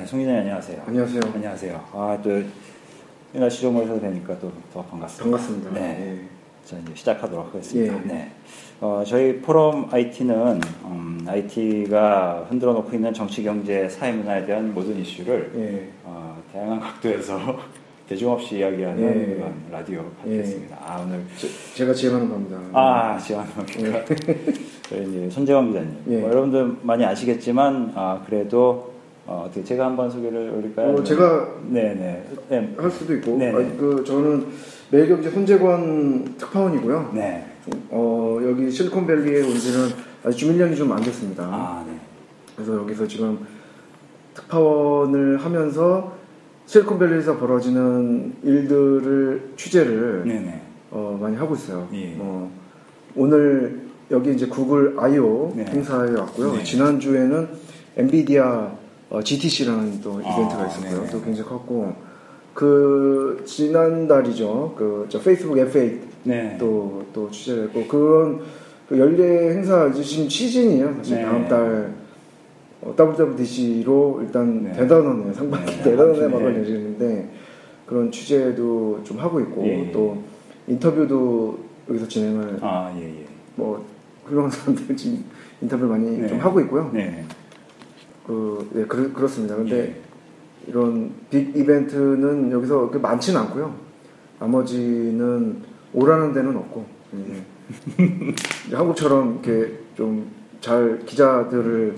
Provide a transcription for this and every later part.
네, 송 기자님 안녕하세요. 안녕하세요. 안녕하세요. 아, 또, 날씨 좀 오셔도 되니까 또 더 반갑습니다. 반갑습니다. 네. 예. 자, 이제 시작하도록 하겠습니다. 예. 네. 어, 저희 포럼 IT는, 음, IT가 흔들어 놓고 있는 정치, 경제, 사회 문화에 대한 모든 이슈를, 예. 어, 다양한 각도에서 대중 없이 이야기하는 예. 그런 라디오 팟캐스트입니다. 아, 오늘, 제, 가 진행하는 겁니다. 아, 지원합니다. 저희 이제 손재원 기자님. 예. 뭐 여러분들 많이 아시겠지만, 아, 그래도, 어, 어떻게 제가 한번 소개를 올릴까요? 어, 제가 네네. 네. 할 수도 있고, 네, 네. 아니, 그 저는 매일경제 손재권 특파원이고요. 네. 어, 여기 실리콘밸리에 온 지는 아직 좀 1년이 좀 안 됐습니다. 아, 네. 그래서 여기서 지금 특파원을 하면서 실리콘밸리에서 벌어지는 일들을 취재를 네네. 어, 많이 하고 있어요. 예. 뭐, 오늘 여기 이제 구글 I.O. 네. 행사에 왔고요. 네. 지난 주에는 엔비디아 어, GTC라는 또 아, 이벤트가 있었고요. 네네. 또 굉장히 컸고, 그, 지난달이죠. 그, 저 페이스북 F8 네. 또, 또 취재를 했고, 그런 그 연례 행사, 이제 지금 시즌이에요. 사실 네. 다음 달 어, WWDC로 일단 네. 대단원에 상반기 네. 대단원에 네. 막을 내리는데 그런 취재도 좀 하고 있고 예. 또 인터뷰도 여기서 진행을 아, 예, 예. 뭐 훌륭한 사람들 지금 인터뷰 많이 네. 좀 하고 있고요. 네. 그, 네, 그렇, 그렇습니다. 근데 예. 이런 빅 이벤트는 여기서 많지는 않고요. 나머지는 오라는 데는 없고 예. 이제 한국처럼 이렇게 좀 잘 기자들을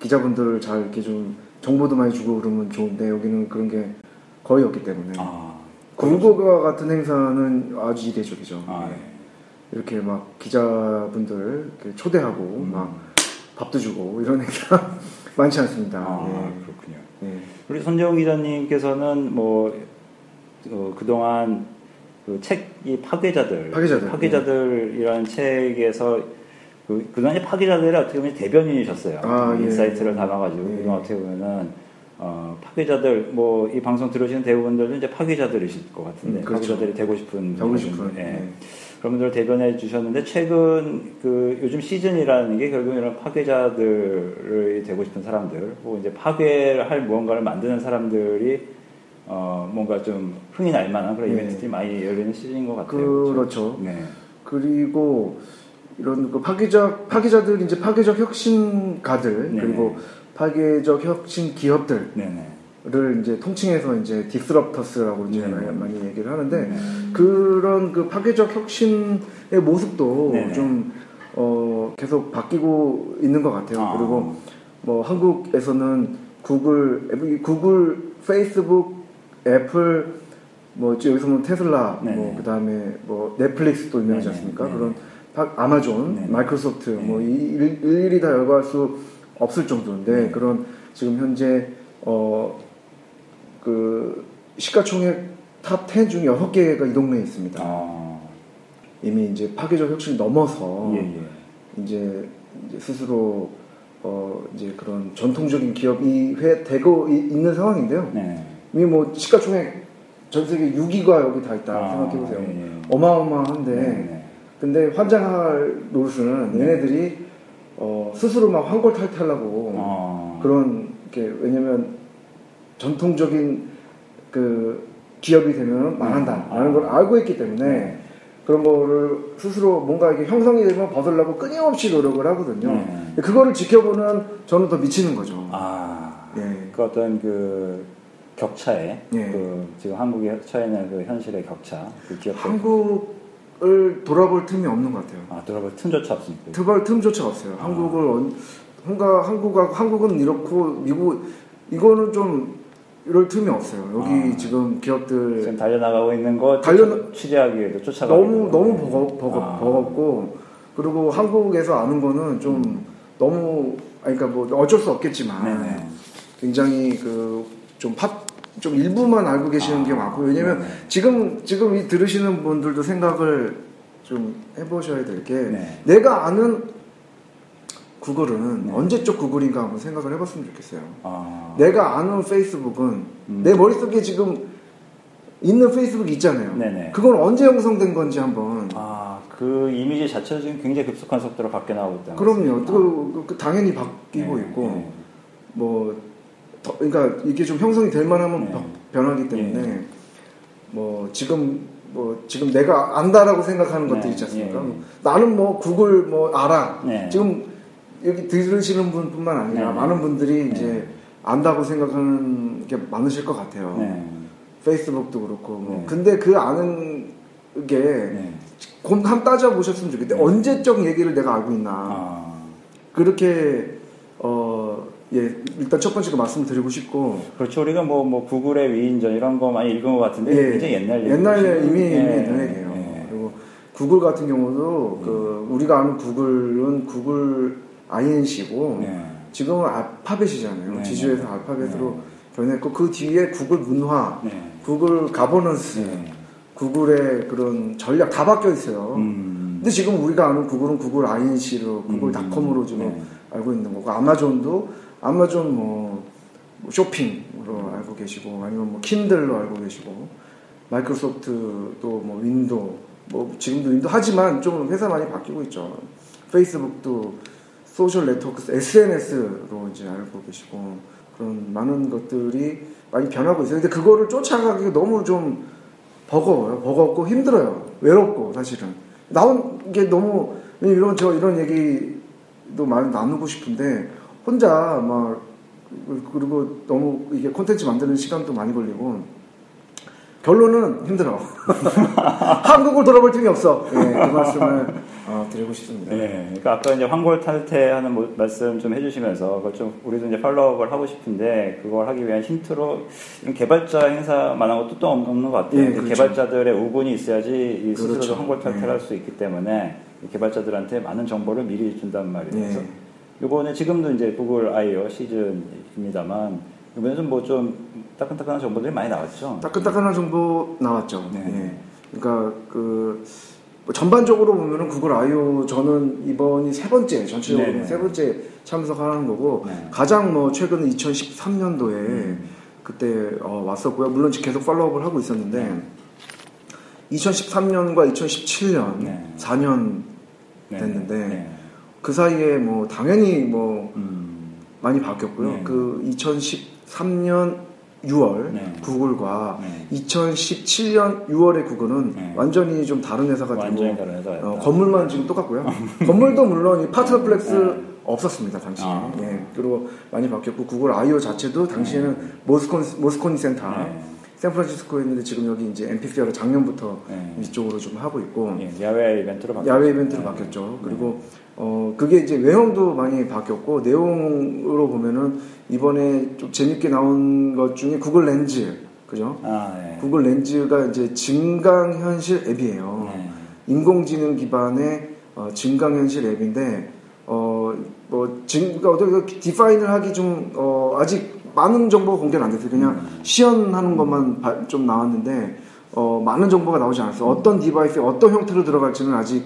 기자분들을 잘 이렇게 좀 정보도 많이 주고 그러면 좋은데 여기는 그런 게 거의 없기 때문에 아, 구글과 같은 행사는 아주 이례적이죠. 아, 예. 예. 이렇게 막 기자분들 이렇게 초대하고 음. 막 밥도 주고 이런 행사 많지 않습니다. 아, 예. 그렇군요. 예. 우리 손재웅 기자님께서는 뭐, 어, 그동안 그 책, 이 파괴자들. 파괴자들. 파괴자들이라는 책에서 그, 그동안 이 파괴자들의 어떻게 보면 대변인이셨어요. 아, 예. insight를 담아가지고. 예. 그동안 어떻게 보면은, 어, 파괴자들, 뭐, 이 방송 들으시는 대부분들도 이제 파괴자들이실 것 같은데. 음, 그렇죠. 파괴자들이 되고 싶은. 분들, 싶은. 예. 예. 그런 분들 대변해 주셨는데 최근 그 요즘 시즌이라는 게 결국 이런 파괴자들이 되고 싶은 사람들 혹은 이제 파괴를 할 무언가를 만드는 사람들이 어 뭔가 좀 흥이 날 만한 그런 네. 이벤트들이 많이 열리는 시즌인 것 같아요. 그렇죠. 네. 그리고 이런 그 파괴적 파괴자들 이제 파괴적 혁신가들 네. 그리고 파괴적 혁신 기업들을 네네. 이제 통칭해서 이제 disruptors라고 이제 네. 많이, 많이 얘기를 하는데 네. 그런 그 파괴적 혁신의 모습도 네네. 좀 어, 계속 바뀌고 있는 것 같아요. 아. 그리고 뭐 한국에서는 구글, 구글, 페이스북, 애플, 뭐 여기서 뭐 테슬라, 네네. 뭐 그다음에 뭐 넷플릭스도 유명하지 네네. 않습니까? 네네. 그런 파- 아마존, 네네. 마이크로소프트, 네네. 뭐 이- 일- 일일이 다 열거할 수 없을 정도인데 네네. 그런 지금 현재 어 그 시가총액 top 10 중에 6개가 이 동네에 있습니다. 아, 이미 이제 파괴적 혁신을 넘어서 예, 예. 이제, 이제 스스로 어 이제 그런 전통적인 기업이 회 되고 이- 있는 상황인데요. 네. 이미 뭐 시가총액 전 세계 6위가 여기 다 있다 아, 생각해 보세요. 예, 예. 어마어마한데 네. 근데 환장할 노릇은 네. 얘네들이 어 스스로 막 환골탈퇴하려고 아, 그런 게 왜냐면 전통적인 그 기업이 되면 망한다라는 아. 걸 알고 있기 때문에 네. 그런 거를 스스로 뭔가 이게 형성이 되면 벗으려고 끊임없이 노력을 하거든요. 네. 그거를 지켜보는 저는 더 미치는 거죠. 아, 예. 그 어떤 그 격차에 예. 그 지금 한국이 처해 있는 그 현실의 격차, 그 기업들 한국을 돌아볼 틈이 없는 것 같아요. 아 돌아볼 틈조차 없습니까? 돌아볼 틈조차 없어요. 아. 한국을 언- 한가 한국하고 한국은 이렇고 미국 이거는 좀 이럴 틈이 없어요. 여기 아. 지금 기업들 지금 달려나가고 있는 거 달려- 취- 취재하기에도 쫓아가기도 너무 너무 버거, 버거, 아. 버겁고 그리고 한국에서 아는 거는 좀 너무 아니 그러니까 뭐 어쩔 수 없겠지만 네네. 굉장히 그 좀 팝 좀 일부만 알고 계시는 아. 게 많고 왜냐면 네네. 지금 지금 이 들으시는 분들도 생각을 좀 해보셔야 될게 네. 내가 아는 구글은 네. 언제적 구글인가 한번 생각을 해봤으면 좋겠어요. 아. 내가 아는 페이스북은 음. 내 머릿속에 지금 있는 페이스북이 있잖아요. 네네. 그건 언제 형성된 건지 한번. 아, 그 이미지 자체도 지금 굉장히 급속한 속도로 바뀌어 나오고 있다. 그럼요. 그, 그 당연히 바뀌고 네, 있고 네. 뭐 더, 그러니까 이게 좀 형성이 될 만하면 네. 변하기 때문에 뭐 지금 뭐 지금 내가 안다라고 생각하는 것들 네, 있지 않습니까? 예, 예. 나는 뭐 구글 뭐 알아. 네. 지금 여기 들으시는 분뿐만 아니라 네. 많은 분들이 네. 이제 안다고 생각하는 게 많으실 것 같아요. 네. 페이스북도 그렇고 뭐. 네. 근데 그 아는 게 네. 곰 따져 보셨으면 좋겠는데 네. 언제적 얘기를 내가 알고 있나 아, 그렇게 어 예 일단 첫 번째로 말씀드리고 싶고 그렇죠. 우리가 뭐, 뭐, 구글의 위인전 이런 거 많이 읽은 것 같은데, 예, 굉장히 옛날 얘기. 옛날에 이미 예, 이미 있는 얘기예요. 예. 그리고 구글 같은 경우도 그 우리가 아는 구글은 구글 INC고 네. 지금은 알파벳이잖아요. 네, 지주에서 네. 알파벳으로 네. 변했고 그 뒤에 구글 문화, 네. 구글 가버넌스, 네. 구글의 그런 전략 다 바뀌어 있어요. 음. 근데 지금 우리가 아는 구글은 구글 INC로 구글 닷컴으로 지금 네. 알고 있는 거고 아마존도 아마존 뭐, 뭐 쇼핑으로 알고 계시고 아니면 뭐 킨들로 알고 계시고 마이크로소프트도 뭐 윈도우 뭐 지금도 윈도우 하지만 좀 회사 많이 바뀌고 있죠. 페이스북도 소셜 네트워크 SNS로 이제 알고 계시고 그런 많은 것들이 많이 변하고 있어요. 근데 그거를 쫓아가기 너무 좀 버거워요. 버겁고 힘들어요. 외롭고 사실은 나온 게 너무 이런 저 이런 얘기도 많이 나누고 싶은데 혼자 막 그리고 너무 이게 콘텐츠 만드는 시간도 많이 걸리고 결론은 힘들어. 한국을 돌아볼 틈이 없어. 예, 그 말씀을 어, 드리고 싶습니다. 네, 그러니까 아까 이제 황골 탈퇴하는 모- 말씀 좀 해주시면서 그걸 좀 우리도 이제 팔로우업을 하고 싶은데 그걸 하기 위한 힌트로 이런 개발자 행사만한 것도 또 없- 없는 것 같아요. 예, 근데 그렇죠. 개발자들의 우군이 있어야지 이 스스로도 그렇죠. 황골 탈퇴를 예. 할수 있기 때문에 이 개발자들한테 많은 정보를 미리 준단 말이에요. 예. 이번에 지금도 이제 구글 아이오 시즌입니다만 이번에 좀뭐좀 따끈따끈한 정보들이 많이 나왔죠. 따끈따끈한 정보 나왔죠. 네. 예. 그러니까 그뭐 전반적으로 보면은 구글 I/O 저는 이번이 세 번째 전체적으로 네네. 세 번째 참석하는 거고 네. 가장 뭐 최근 2013년도에 음. 그때 어, 왔었고요. 물론 지금 계속 팔로우업을 하고 있었는데 네. 2013년과 2017년 네. 4년 네. 됐는데 네. 그 사이에 뭐 당연히 뭐 음. 많이 바뀌었고요. 네. 그 2013년 6월 네. 구글과 네. 2017년 6월의 구글은 네. 완전히 좀 다른 회사가 완전히 되고 다른. 어, 건물만 지금 똑같고요. 건물도 물론 이 파트너 플렉스 네. 없었습니다 당시에. 아. 예, 그리고 많이 바뀌었고 구글 I/O 자체도 당시에는 모스콘 모스코니 센터 네. 샌프란시스코에 있는데 지금 여기 이제 amphitheater로 작년부터 네. 이쪽으로 좀 하고 있고 예, 야외 이벤트로 바뀌었죠. 야외 이벤트로 네. 바뀌었죠. 그리고 어 그게 이제 외형도 많이 바뀌었고 내용으로 보면은 이번에 좀 재밌게 나온 것 중에 구글 렌즈 그죠? 아, 네. 구글 렌즈가 이제 증강현실 앱이에요. 네. 인공지능 기반의 어, 증강현실 앱인데 어 뭐 증 그러니까 어떻게 디파인을 하기 좀 어, 아직 많은 정보가 공개는 안 됐어요. 그냥 음. 시연하는 것만 바- 좀 나왔는데 어, 많은 정보가 나오지 않았어요. 어떤 디바이스에 어떤 형태로 들어갈지는 아직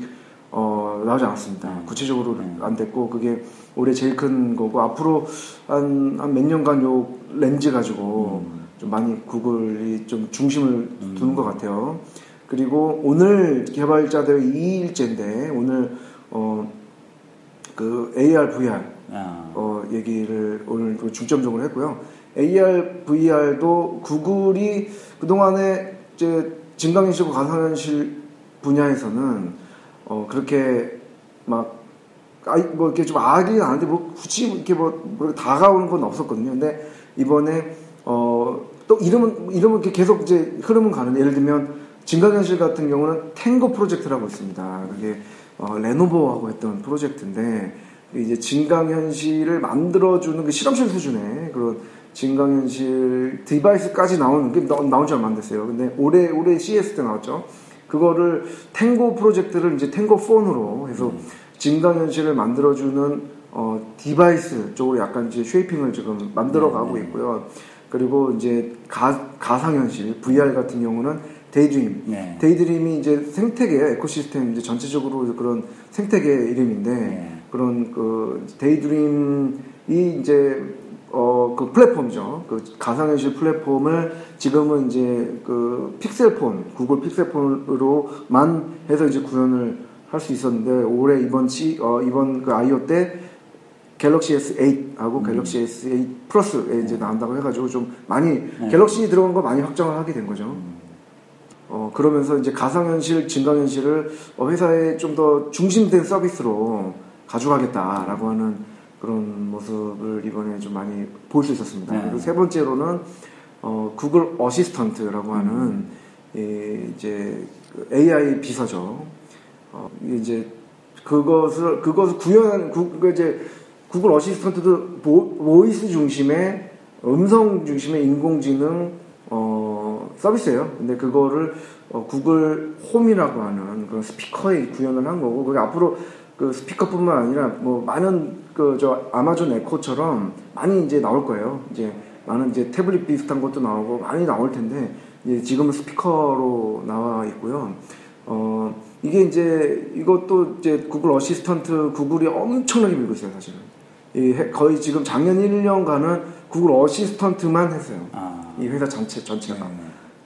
어, 나오지 않았습니다. 음. 구체적으로 음. 안 됐고 그게 올해 제일 큰 거고 앞으로 한 한 몇 년간 요 렌즈 가지고 음. 좀 많이 구글이 좀 중심을 음. 두는 것 같아요. 그리고 오늘 개발자들 2일째인데 오늘 어, 그 AR, VR 아, 어, 얘기를 오늘 그 중점적으로 했고요. AR, VR도 구글이 그동안에 이제 증강현실과 가상현실 분야에서는 어, 그렇게 막 아이 뭐 이렇게 좀 악이 나는데 뭐 굳이 이렇게 뭐, 뭐 다가오는 건 없었거든요. 근데 이번에 어, 또 이름은 이름은 이렇게 계속 이제 흐름은 가는데 예를 들면 증강현실 같은 경우는 탱고 프로젝트라고 있습니다. 그게 어, 레노버하고 했던 프로젝트인데 이제 증강현실을 만들어주는 그 실험실 수준의 그런 증강현실 디바이스까지 나오는 게 나- 나온 지 얼마 안 됐어요. 근데 올해 올해 CES 때 나왔죠. 그거를 Tango 프로젝트를 이제 Tango 폰으로 해서 증강현실을 만들어주는 어, device 쪽으로 약간 이제 shaping을 지금 만들어가고 네, 네. 있고요. 그리고 이제 가, 가상현실 VR 같은 경우는 Daydream. 네. Daydream이 이제 생태계 ecosystem 이제 전체적으로 그런 생태계 이름인데 네. 그런 그 Daydream이 이제 어 그 플랫폼이죠. 그 가상현실 플랫폼을 지금은 이제 그 Pixel폰, 구글 Pixel폰으로만 해서 이제 구현을 할 수 있었는데 올해 이번 시 어, 이번 그 아이오 때 갤럭시 S8하고 갤럭시 S8 플러스에 이제 나온다고 해가지고 좀 많이 갤럭시 들어간 거 많이 확정을 하게 된 거죠. 어, 그러면서 이제 가상현실, 증강현실을 어, 회사에 좀 더 중심된 서비스로 가져가겠다라고 하는 그런 모습을 이번에 좀 많이 볼 수 있었습니다. 네. 그리고 세 번째로는 어, 구글 어시스턴트라고 하는 이, 이제 그 AI 비서죠. 어, 이제 그것을 그것을 구현한 구, 그 이제 Google Assistant도 보, voice 중심의 음성 중심의 인공지능 어, 서비스예요. 근데 그거를 어, Google Home이라고 하는 그런 스피커에 구현을 한 거고 그게 앞으로 그 스피커뿐만 아니라 뭐 많은 그 저 Amazon Echo처럼 많이 이제 나올 거예요. 이제 많은 이제 태블릿 비슷한 것도 나오고 많이 나올 텐데 이제 지금은 스피커로 나와 있고요. 어 이게 이제 이것도 이제 Google Assistant 구글이 엄청나게 밀고 있어요, 사실은. 이 해- 거의 지금 작년 1년간은 Google Assistant만 했어요. 아. 이 회사 전체 전체가. 네.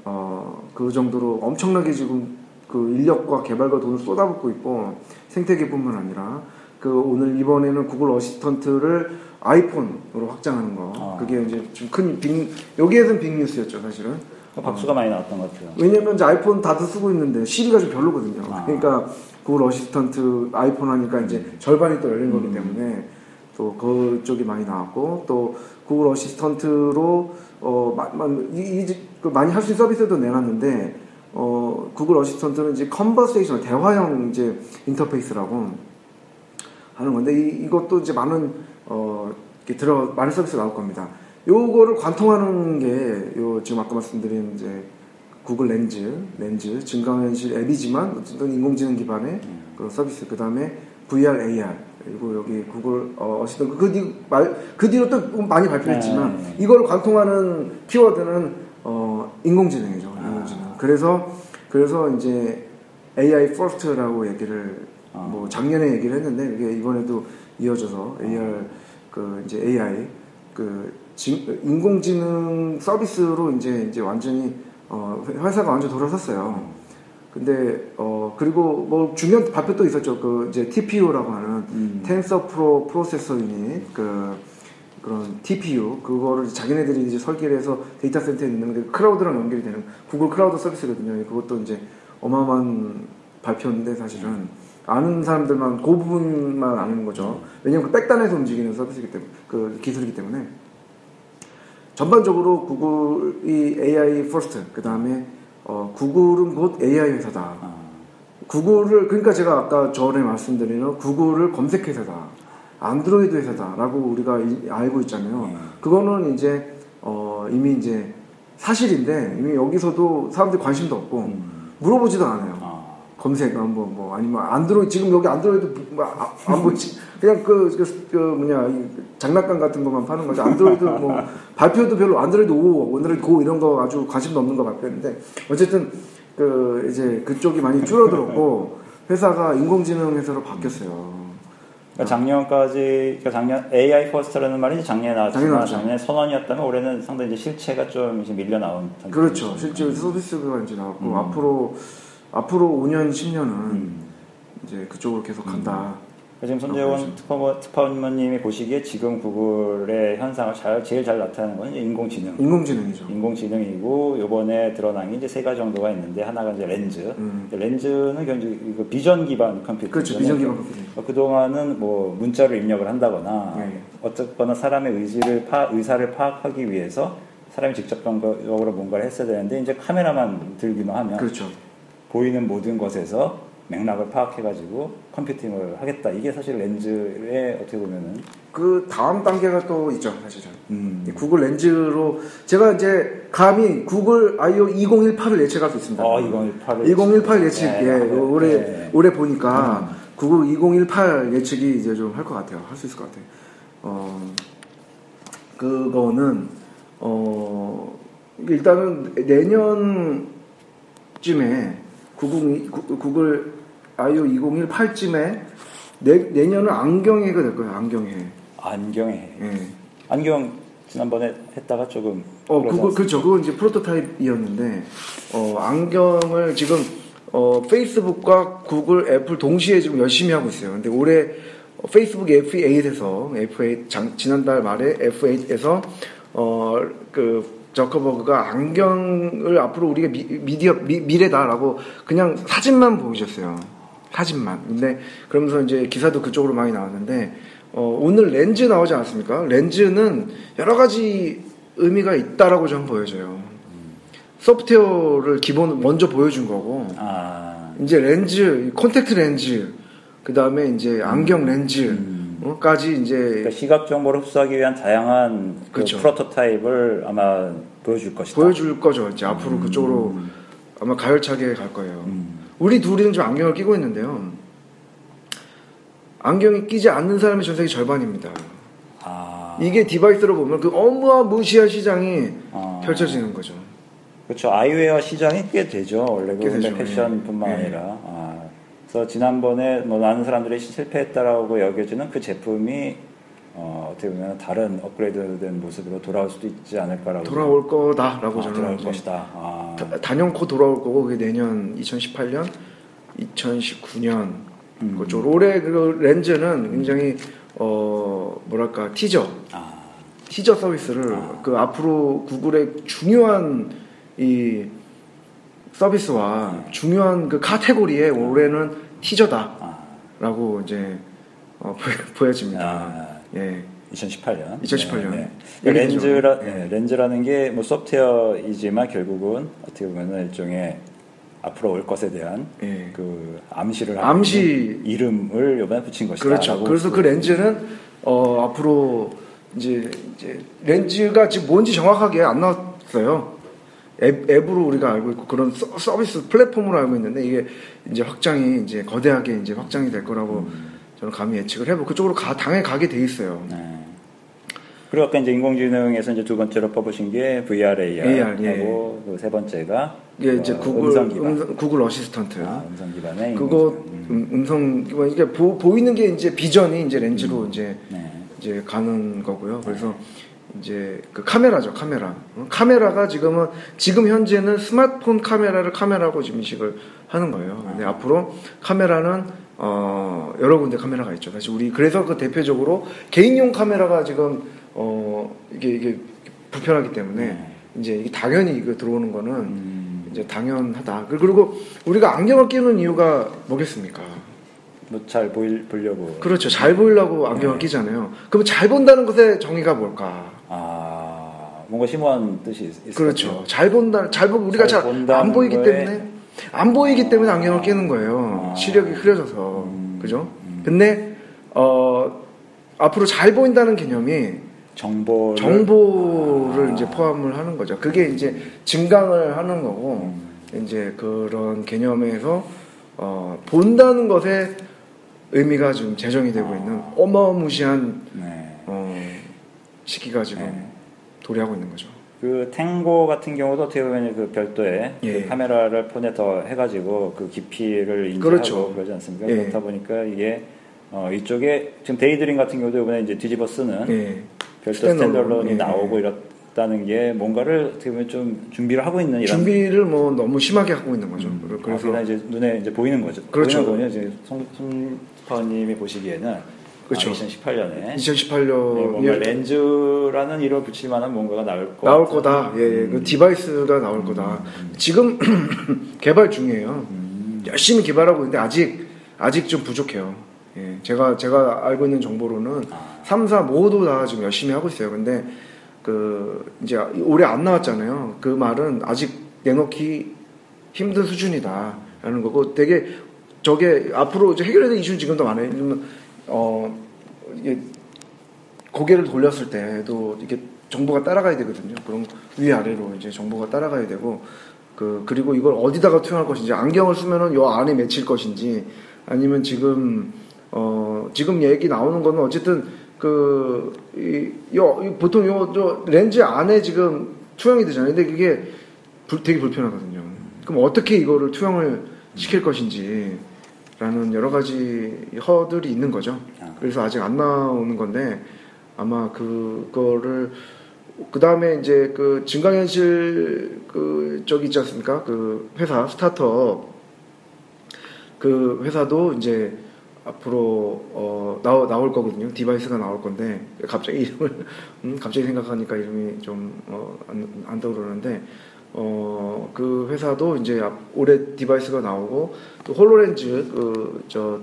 어, 그 정도로 엄청나게 지금 그 인력과 개발과 돈을 쏟아붓고 있고 생태계뿐만 아니라 그 오늘 이번에는 Google Assistant를 아이폰으로 확장하는 거 아. 그게 이제 좀 큰 big 여기에서는 빅뉴스였죠 사실은 박수가 많이 나왔던 것 같아요. 왜냐면 이제 아이폰 다들 쓰고 있는데 Siri가 좀 별로거든요 아. 그러니까 Google Assistant 아이폰 하니까 이제 절반이 또 열린 거기 때문에 또 그쪽이 많이 나왔고 또 Google Assistant로 어 마, 마, 이, 이, 그 많이 할 수 있는 서비스도 내놨는데 어 Google Assistant는 이제 conversation 대화형 이제 인터페이스라고 하는 건데 이, 이것도 이제 많은 어 이렇게 들어 많은 서비스가 나올 겁니다. 요거를 관통하는 게 요 지금 아까 말씀드린 이제 Google Lens, 렌즈 증강현실 앱이지만 어쨌든 인공지능 기반의 그런 서비스 그 다음에 VR, AR 그리고 여기 구글 어, Assistant 그, 뒤, 말, 그 뒤로 또 많이 발표했지만 네. 이걸 관통하는 키워드는 어, 인공지능이죠. 아. 인공지능. 그래서 그래서 이제 AI first라고 얘기를 아. 뭐 작년에 얘기를 했는데 이게 이번에도 이어져서 AR 그 이제 AI 그 진- 인공지능 서비스로 이제 이제 완전히 어, 회- 회사가 완전 돌아섰어요. 근데 어 그리고 뭐 중요한 발표 또 있었죠. 그 이제 TPU라고 하는 음. tensor pro processor unit 그 그런 TPU 그거를 자기네들이 이제 설계를 해서 데이터 센터에 있는 게 cloud랑 연결이 되는 Google Cloud 서비스거든요. 그것도 이제 어마어마한 발표인데 사실은 아는 사람들만 그 부분만 아는 거죠. 왜냐면 그 백단에서 움직이는 서비스이기 때문에 그 기술이기 때문에 전반적으로 구글이 AI first 그 다음에 어, 구글은 곧 AI 회사다. 아. 구글을 그러니까 제가 아까 전에 말씀드리는 구글을 검색 회사다. 안드로이드 회사다라고 우리가 이- 알고 있잖아요. 네. 그거는 이제 어, 이미 이제 사실인데 이미 여기서도 사람들이 관심도 없고 음. 물어보지도 않아요. 아. 검색 뭐, 뭐 아니면 안드로이드 지금 여기 안드로이드 뭐, 아, 안 보지 그냥 그, 그, 그 뭐냐 이 장난감 같은 것만 파는 거죠 안드로이드 뭐 발표도 별로 Android O Android Go 이런 거 아주 관심도 없는 거 발표했는데 어쨌든 그 이제 그쪽이 많이 줄어들었고 회사가 인공지능 회사로 바뀌었어요 그러니까 작년까지 그러니까 작년 AI first라는 말이 작년에 나왔지만 작년에 선언이었다면 올해는 상당히 이제 실체가 좀 이제 밀려 나온 그렇죠. 실제 서비스가 이제 나왔고 음. 앞으로 앞으로 5년 10년은 음. 이제 그쪽으로 계속 간다 지금 그렇죠. 손재원 특파원, 특파원님이 보시기에 지금 구글의 현상을 잘, 제일 잘 나타내는 건 인공지능. 인공지능이죠 인공지능이고 요번에 드러난 게 이제 세 가지 정도가 있는데 하나가 이제 렌즈. 음. 렌즈는 굉장히 이거 비전 기반 컴퓨터. 그렇죠 비전 기반 컴퓨팅 그동안은 뭐 문자를 입력을 한다거나 네. 어쨌거나 사람의 의지를 파, 의사를 파악하기 위해서 사람이 직접적으로 뭔가를 했어야 되는데 이제 카메라만 들기만 하면 그렇죠 보이는 모든 것에서 맥락을 파악해가지고 컴퓨팅을 하겠다. 이게 사실 렌즈의 어떻게 보면은 그 다음 단계가 또 있죠, 사실은. 음. 이 구글 렌즈로 제가 이제 감히 구글 I/O 2018을 예측할 수 있습니다. 어, 2018을 2018 예측, 네, 예, 네, 올해 네. 올해 보니까 구글 2018 예측이 이제 좀 할 것 같아요. 할 수 있을 것 같아요. 어, 그거는 어 일단은 내년쯤에 구글 구- I/O 2018쯤에 내, 내년은 안경해가 될 거예요. 안경해. 안경에 예. 안경 지난번에 했다가 조금 어, 그거, 그렇죠. 그건 이제 프로토타입이었는데, 어, 안경을 지금, 어, 페이스북과 구글, 애플 동시에 지금 열심히 하고 있어요. 근데 올해, 어, 페이스북 F8에서 F8 장, 지난달 말에 F8에서 어그 저커버그가 안경을 앞으로 우리가 미, 미디어 미, 미래다라고 그냥 사진만 보여줬어요. 사진만. 근데 그러면서 이제 기사도 그쪽으로 많이 나왔는데 어, 오늘 렌즈 나오지 않았습니까? 렌즈는 여러 가지 의미가 있다라고 저는 보여져요. 소프트웨어를 기본 먼저 보여준 거고 아, 이제 렌즈, 콘택트 렌즈, 그 다음에 이제 안경 렌즈까지 이제 그러니까 시각 정보를 흡수하기 위한 다양한 그 그렇죠. prototype을 아마 보여줄 것이다. 보여줄 거죠. 이제 앞으로 그쪽으로 아마 가열차게 갈 거예요. 우리 둘이는 좀 안경을 끼고 있는데요. 안경이 끼지 않는 사람이 전 세계 절반입니다. 아, 이게 device로 보면 그 어마무시한 시장이 아. 펼쳐지는 거죠. 그렇죠. 아이웨어 시장이 꽤 되죠. 원래 꽤그 되죠. 패션뿐만 예. 아니라. 아, 그래서 지난번에 뭐 많은 사람들이 실패했다라고 여겨지는 그 제품이 어, 어떻게 보면 다른 업그레이드된 모습으로 돌아올 수도 있지 않을까라고. 돌아올 거다라고 아, 저는 돌아올 것이다. 아, 다- 단연코 돌아올 거고 그게 내년 2018년, 2019년 음. 그쪽으로 올해 그 렌즈는 굉장히 어 뭐랄까 티저 아, 티저 서비스를 그 앞으로 구글의 중요한 이 서비스와 중요한 그 카테고리에 올해는 티저다라고 아, 이제 어, 보여- 보여 집니다. 아. 예. 2018년. 2018년. 네, 네. 렌즈라, 네. 네, 렌즈라는 게 뭐 소프트웨어이지만 결국은 어떻게 보면 일종의 앞으로 올 것에 대한 예. 그 암시를 하는 암시. 이름을 이번에 붙인 것이다. 그렇죠. 그래서 그 렌즈는 어, 앞으로 이제, 이제 렌즈가 지금 뭔지 정확하게 안 나왔어요. 앱, 앱으로 우리가 알고 있고 그런 서, 서비스 플랫폼으로 알고 있는데 이게 이제 확장이 이제 거대하게 이제 확장이 될 거라고 저는 감히 예측을 해보고 그쪽으로 가, 당연히 가게 돼 있어요. 네. 그리고 아까 이제 인공지능에서 이제 두 번째로 뽑으신 게 VR, AR, AR하고 예. 그세 번째가 이게 이제 어, 구글 음성 기반. 음성- 구글 어시스턴트. 아, 음성 기반의 그거. 음. 음, 음성 뭐 이게 보, 보이는 게 이제 비전이 이제 렌즈로 이제 네. 이제 가는 거고요. 그래서 이제 그 카메라죠, 카메라. 어, 카메라가 지금은 지금 현재는 스마트폰 카메라를 카메라고 지금 인식을 하는 거예요. 근데 앞으로 카메라는 어 여러 군데 카메라가 있죠. 사실 우리 그래서 그 대표적으로 개인용 카메라가 지금 어 이게 이게 불편하기 때문에 네. 이제 이게 당연히 이거 들어오는 거는 음, 이제 당연하다. 그리고 우리가 안경을 끼는 이유가 뭐겠습니까? 뭐잘 보일 보려고. 그렇죠. 잘 보이려고 안경을 네. 끼잖아요. 그럼 잘 본다는 것의 정의가 뭘까? 아, 뭔가 심오한 뜻이 있- 있을 그렇죠. 잘 본다, 잘 보고 우리가 잘잘안 보이기 거에- 때문에 안 보이기 때문에 안경을 끼는 거예요. 아. 시력이 흐려져서 음. 그죠? 근데 어 앞으로 잘 보인다는 개념이 정보를 정보를 아. 이제 포함을 하는 거죠. 그게 이제 증강을 하는 거고 음. 이제 그런 개념에서 어 본다는 것에 의미가 지금 재정의 되고 아. 있는 어마무시한 네. 어, 시기가 지금 네. 도래하고 있는 거죠. 그 Tango 같은 경우도 어떻게 보면 그 별도의 예. 그 카메라를 폰에 더 해가지고 그 깊이를 인지하고 그렇죠. 그러지 않습니까? 예. 그렇다 보니까 이게 어, 이쪽에 지금 Daydream 같은 경우도 이번에 이제 뒤집어 쓰는 예. 별도 standalone, standalone이 예. 나오고 이렇다는 게 뭔가를 어떻게 보면 좀 준비를 하고 있는 이런 준비를 뭐 너무 심하게 하고 있는 거죠. 음, 그래서 아, 이제 눈에 이제 보이는 거죠. 그렇죠. 보이는 거는 이제 송, 송퍼님이 보시기에는 그렇죠. 2018년에 2018년에 뭔가 렌즈라는 이름을 붙일 만한 뭔가가 나올 거 나올 거다. 예, 예. 그 device가 나올 거다. 지금 개발 중이에요. 열심히 개발하고 있는데 아직 아직 좀 부족해요. 예. 제가 제가 알고 있는 정보로는 아. 3, 4 모두 다 지금 열심히 하고 있어요. 근데 그 이제 올해 안 나왔잖아요. 그 말은 아직 내놓기 힘든 수준이다라는 거고 되게 저게 앞으로 이제 해결해야 될 이슈는 지금도 많아요. 어 이게 고개를 돌렸을 때도 이게 정보가 따라가야 되거든요. 그럼 위아래로 이제 정보가 따라가야 되고 그 그리고 이걸 어디다가 투영할 것인지 안경을 쓰면은 요 안에 맺힐 것인지 아니면 지금 어 지금 얘기 나오는 거는 어쨌든 그 이, 요, 이 보통 요, 저 렌즈 안에 지금 투영이 되잖아요. 근데 그게 불- 되게 불편하거든요. 그럼 어떻게 이거를 투영을 시킬 것인지 라는 여러 가지 허들이 있는 거죠. 아. 그래서 아직 안 나오는 건데 아마 그거를 그 다음에 이제 그 증강현실 그 저기 있지 않습니까? 그 회사 스타트업 그 회사도 이제 앞으로 어, 나오, 나올 거거든요. device가 나올 건데 갑자기 이름을 음, 갑자기 생각하니까 이름이 좀 안 어, 안 떠오르는데 어, 그 회사도 이제 올해 device가 나오고 또 HoloLens 그저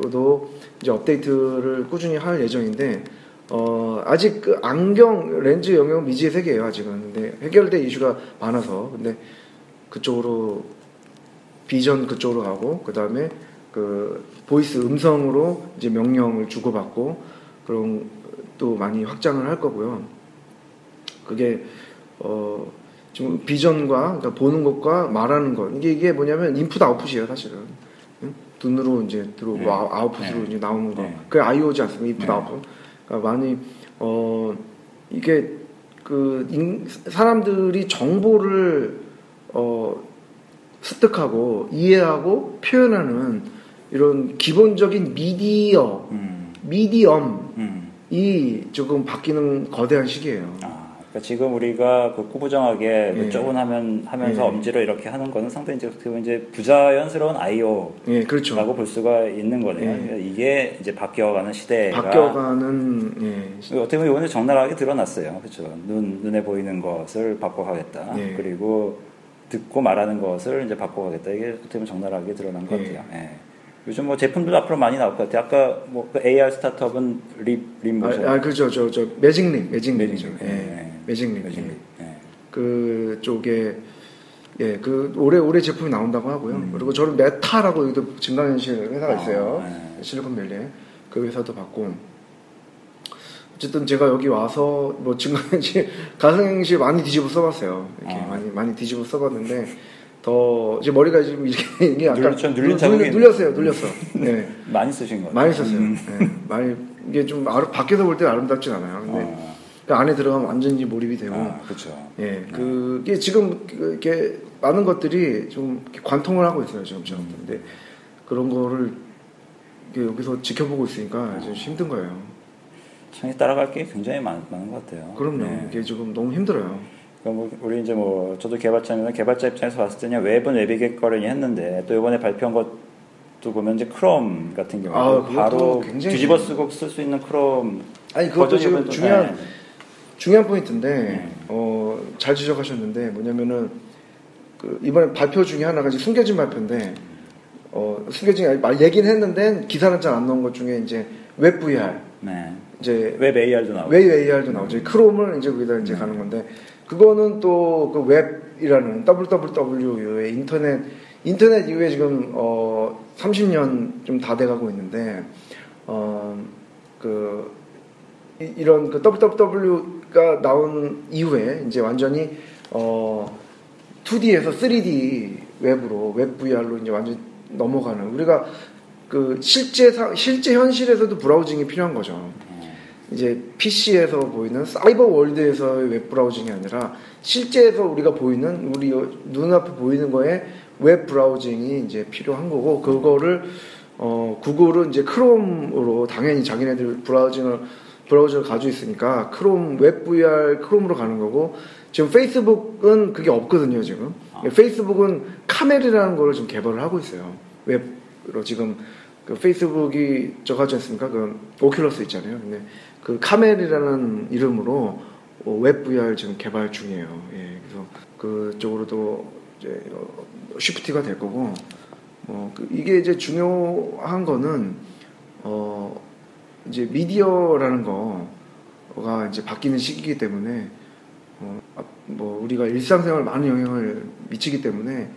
저도 이제 업데이트를 꾸준히 할 예정인데 어, 아직 그 안경 렌즈 영역 미지의 세계예요 아직은 근데 해결될 이슈가 많아서 근데 그쪽으로 비전 그쪽으로 가고 그 다음에 그 보이스 음성으로 이제 명령을 주고받고 그런 또 많이 확장을 할 거고요. 그게 어 지금 비전과 그러니까 보는 것과 말하는 것 이게 이게 뭐냐면 인풋 아웃풋이에요 사실은 응? 눈으로 이제 들어오고 네. 아웃풋으로 네. 이제 나오는 거 네. 그게 I/O지 않습니까 인풋 네. 아웃풋 그러니까 많이 어 이게 그 인- 사람들이 정보를 어 습득하고 이해하고 표현하는 이런 기본적인 미디어 음, 미디엄이 음. 조금 바뀌는 거대한 시기예요. 아, 그러니까 지금 우리가 그 꾸부정하게 예. 좁은 화면 하면서 예. 엄지로 이렇게 하는 거는 상당히 이제 어떻게 보면 이제 부자연스러운 아이오라고 예, 그렇죠. 볼 수가 있는 거네요. 예. 그러니까 이게 이제 바뀌어가는 시대가 바뀌어가는 예, 어떻게 보면 오늘 적나라하게 드러났어요. 그렇죠. 눈 눈에 보이는 것을 바꿔가겠다. 예. 그리고 듣고 말하는 것을 이제 바꿔가겠다. 이게 어떻게 보면 적나라하게 드러난 것 예. 같아요. 예. 요즘 뭐 제품도 앞으로 많이 나올 것 같아요. 아까 뭐 그 AR 스타트업은 Leap Leap Motion. 아, 아 그렇죠, 저 저 매직립, 매직립이죠. Magic Leap. 예, 예. 매직립. 요즘. 예. 예. 그 쪽에 예, 그 올해 올해 제품이 나온다고 하고요. 음. 그리고 저는 Meta라고 여기도 증강현실 회사가 아, 있어요. 예. 실리콘밸리에 그 회사도 봤고 어쨌든 제가 여기 와서 뭐 증강현실 가상현실 많이 뒤집어 써봤어요. 이렇게 아. 많이 많이 뒤집어 써봤는데 더 이제 머리가 지금 이렇게 이게 약간 눌- 좀 눌린 눌- 자국이 눌렸어요, 눌렸어. 네, 많이 쓰신 것 같아요. 많이 썼어요. 음. 네, 많이 이게 좀 아름, 밖에서 볼때 아름답진 않아요. 근데 아, 그 안에 들어가면 완전히 몰입이 되고. 아, 그렇죠. 예, 그게 지금 그- 이렇게 많은 것들이 좀 관통을 하고 있어요 지금 저는. 근데 그런 거를 여기서 지켜보고 있으니까 좀 힘든 거예요. 창에 따라갈 게 굉장히 많, 많은 것 같아요. 그럼요. 네. 이게 지금 너무 힘들어요. 뭐 우리 이제 뭐 저도 개발자면 개발자 입장에서 봤을 때는 웹은 웹이겠거니 했는데 또 이번에 발표한 것도 보면 이제 크롬 같은 경우 아, 바로 굉장히 뒤집어 쓰고 쓸 수 있는 크롬 아니 그것도 지금 또- 중요한 네. 중요한 포인트인데 네. 어, 잘 지적하셨는데 뭐냐면은 그 이번에 발표 중에 하나가 지금 숨겨진 발표인데 어, 숨겨진 말 얘기는 했는데 기사는 잘 안 나온 것 중에 이제 웹 VR 네. 이제 웹 AR도 나오고 웹 AR도 나오죠. 크롬을 이제 거기다 이제 네. 가는 건데 그거는 또 그 웹이라는 WWW의 인터넷 인터넷 이후에 지금 어 30년 좀 다 돼가고 있는데 어그 이런 그 WWW가 나온 이후에 이제 완전히 어 2D에서 3D 웹으로 웹 VR로 이제 완전 히 넘어가는 우리가 그 실제 사, 실제 현실에서도 browsing이 필요한 거죠. 이제 PC에서 보이는 cyber world에서의 웹 browsing이 아니라 실제에서 우리가 보이는 우리 눈앞에 보이는 거에 웹 browsing이 이제 필요한 거고 그거를 어 구글은 이제 크롬으로 당연히 자기네들 브라우징을 브라우저를 가지고 있으니까 크롬 웹 VR 크롬으로 가는 거고 지금 페이스북은 그게 없거든요 지금. 아. 페이스북은 Carmel이라는 거를 지금 개발을 하고 있어요. 웹으로 지금 그 페이스북이 저 가지 않습니까? 그 오큘러스 있잖아요. 근데 그 Carmel이라는 이름으로 어, 웹 VR 지금 개발 중이에요 예 그래서 그쪽으로도 이제 어, shift가 될 거고 어, 그 이게 이제 중요한 거는 어 이제 미디어라는 거가 이제 바뀌는 시기이기 때문에 어, 아, 뭐 우리가 일상생활 많은 영향을 미치기 때문에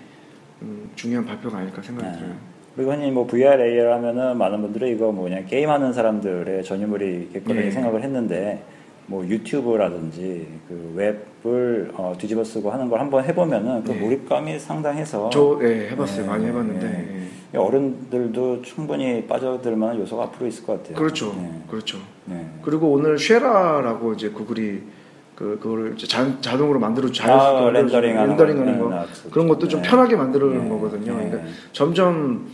음, 중요한 발표가 아닐까 생각이 네. 들어요. 그리고 흔히 뭐 VR AR 하면은 많은 분들이 이거 뭐 그냥 게임하는 사람들의 전유물이 겠거니 예. 생각을 했는데 뭐 유튜브라든지 그 웹을 어, 뒤집어 쓰고 하는 걸 한번 해보면은 그 예. 몰입감이 상당해서 저 예, 해봤어요. 네, 많이 해봤는데 네. 예. 어른들도 충분히 빠져들 만한 요소가 앞으로 있을 것 같아요. 그렇죠, 네. 그렇죠. 네. 그리고 오늘 Seurat라고 이제 구글이 그 그거를 이제 자, 자동으로 만들어 아, 자연스럽게 렌더링하는 렌더링 하는 거. 거 네, 그런 것도 좀 네. 편하게 만들어내는 네. 거거든요. 네. 그러니까 점점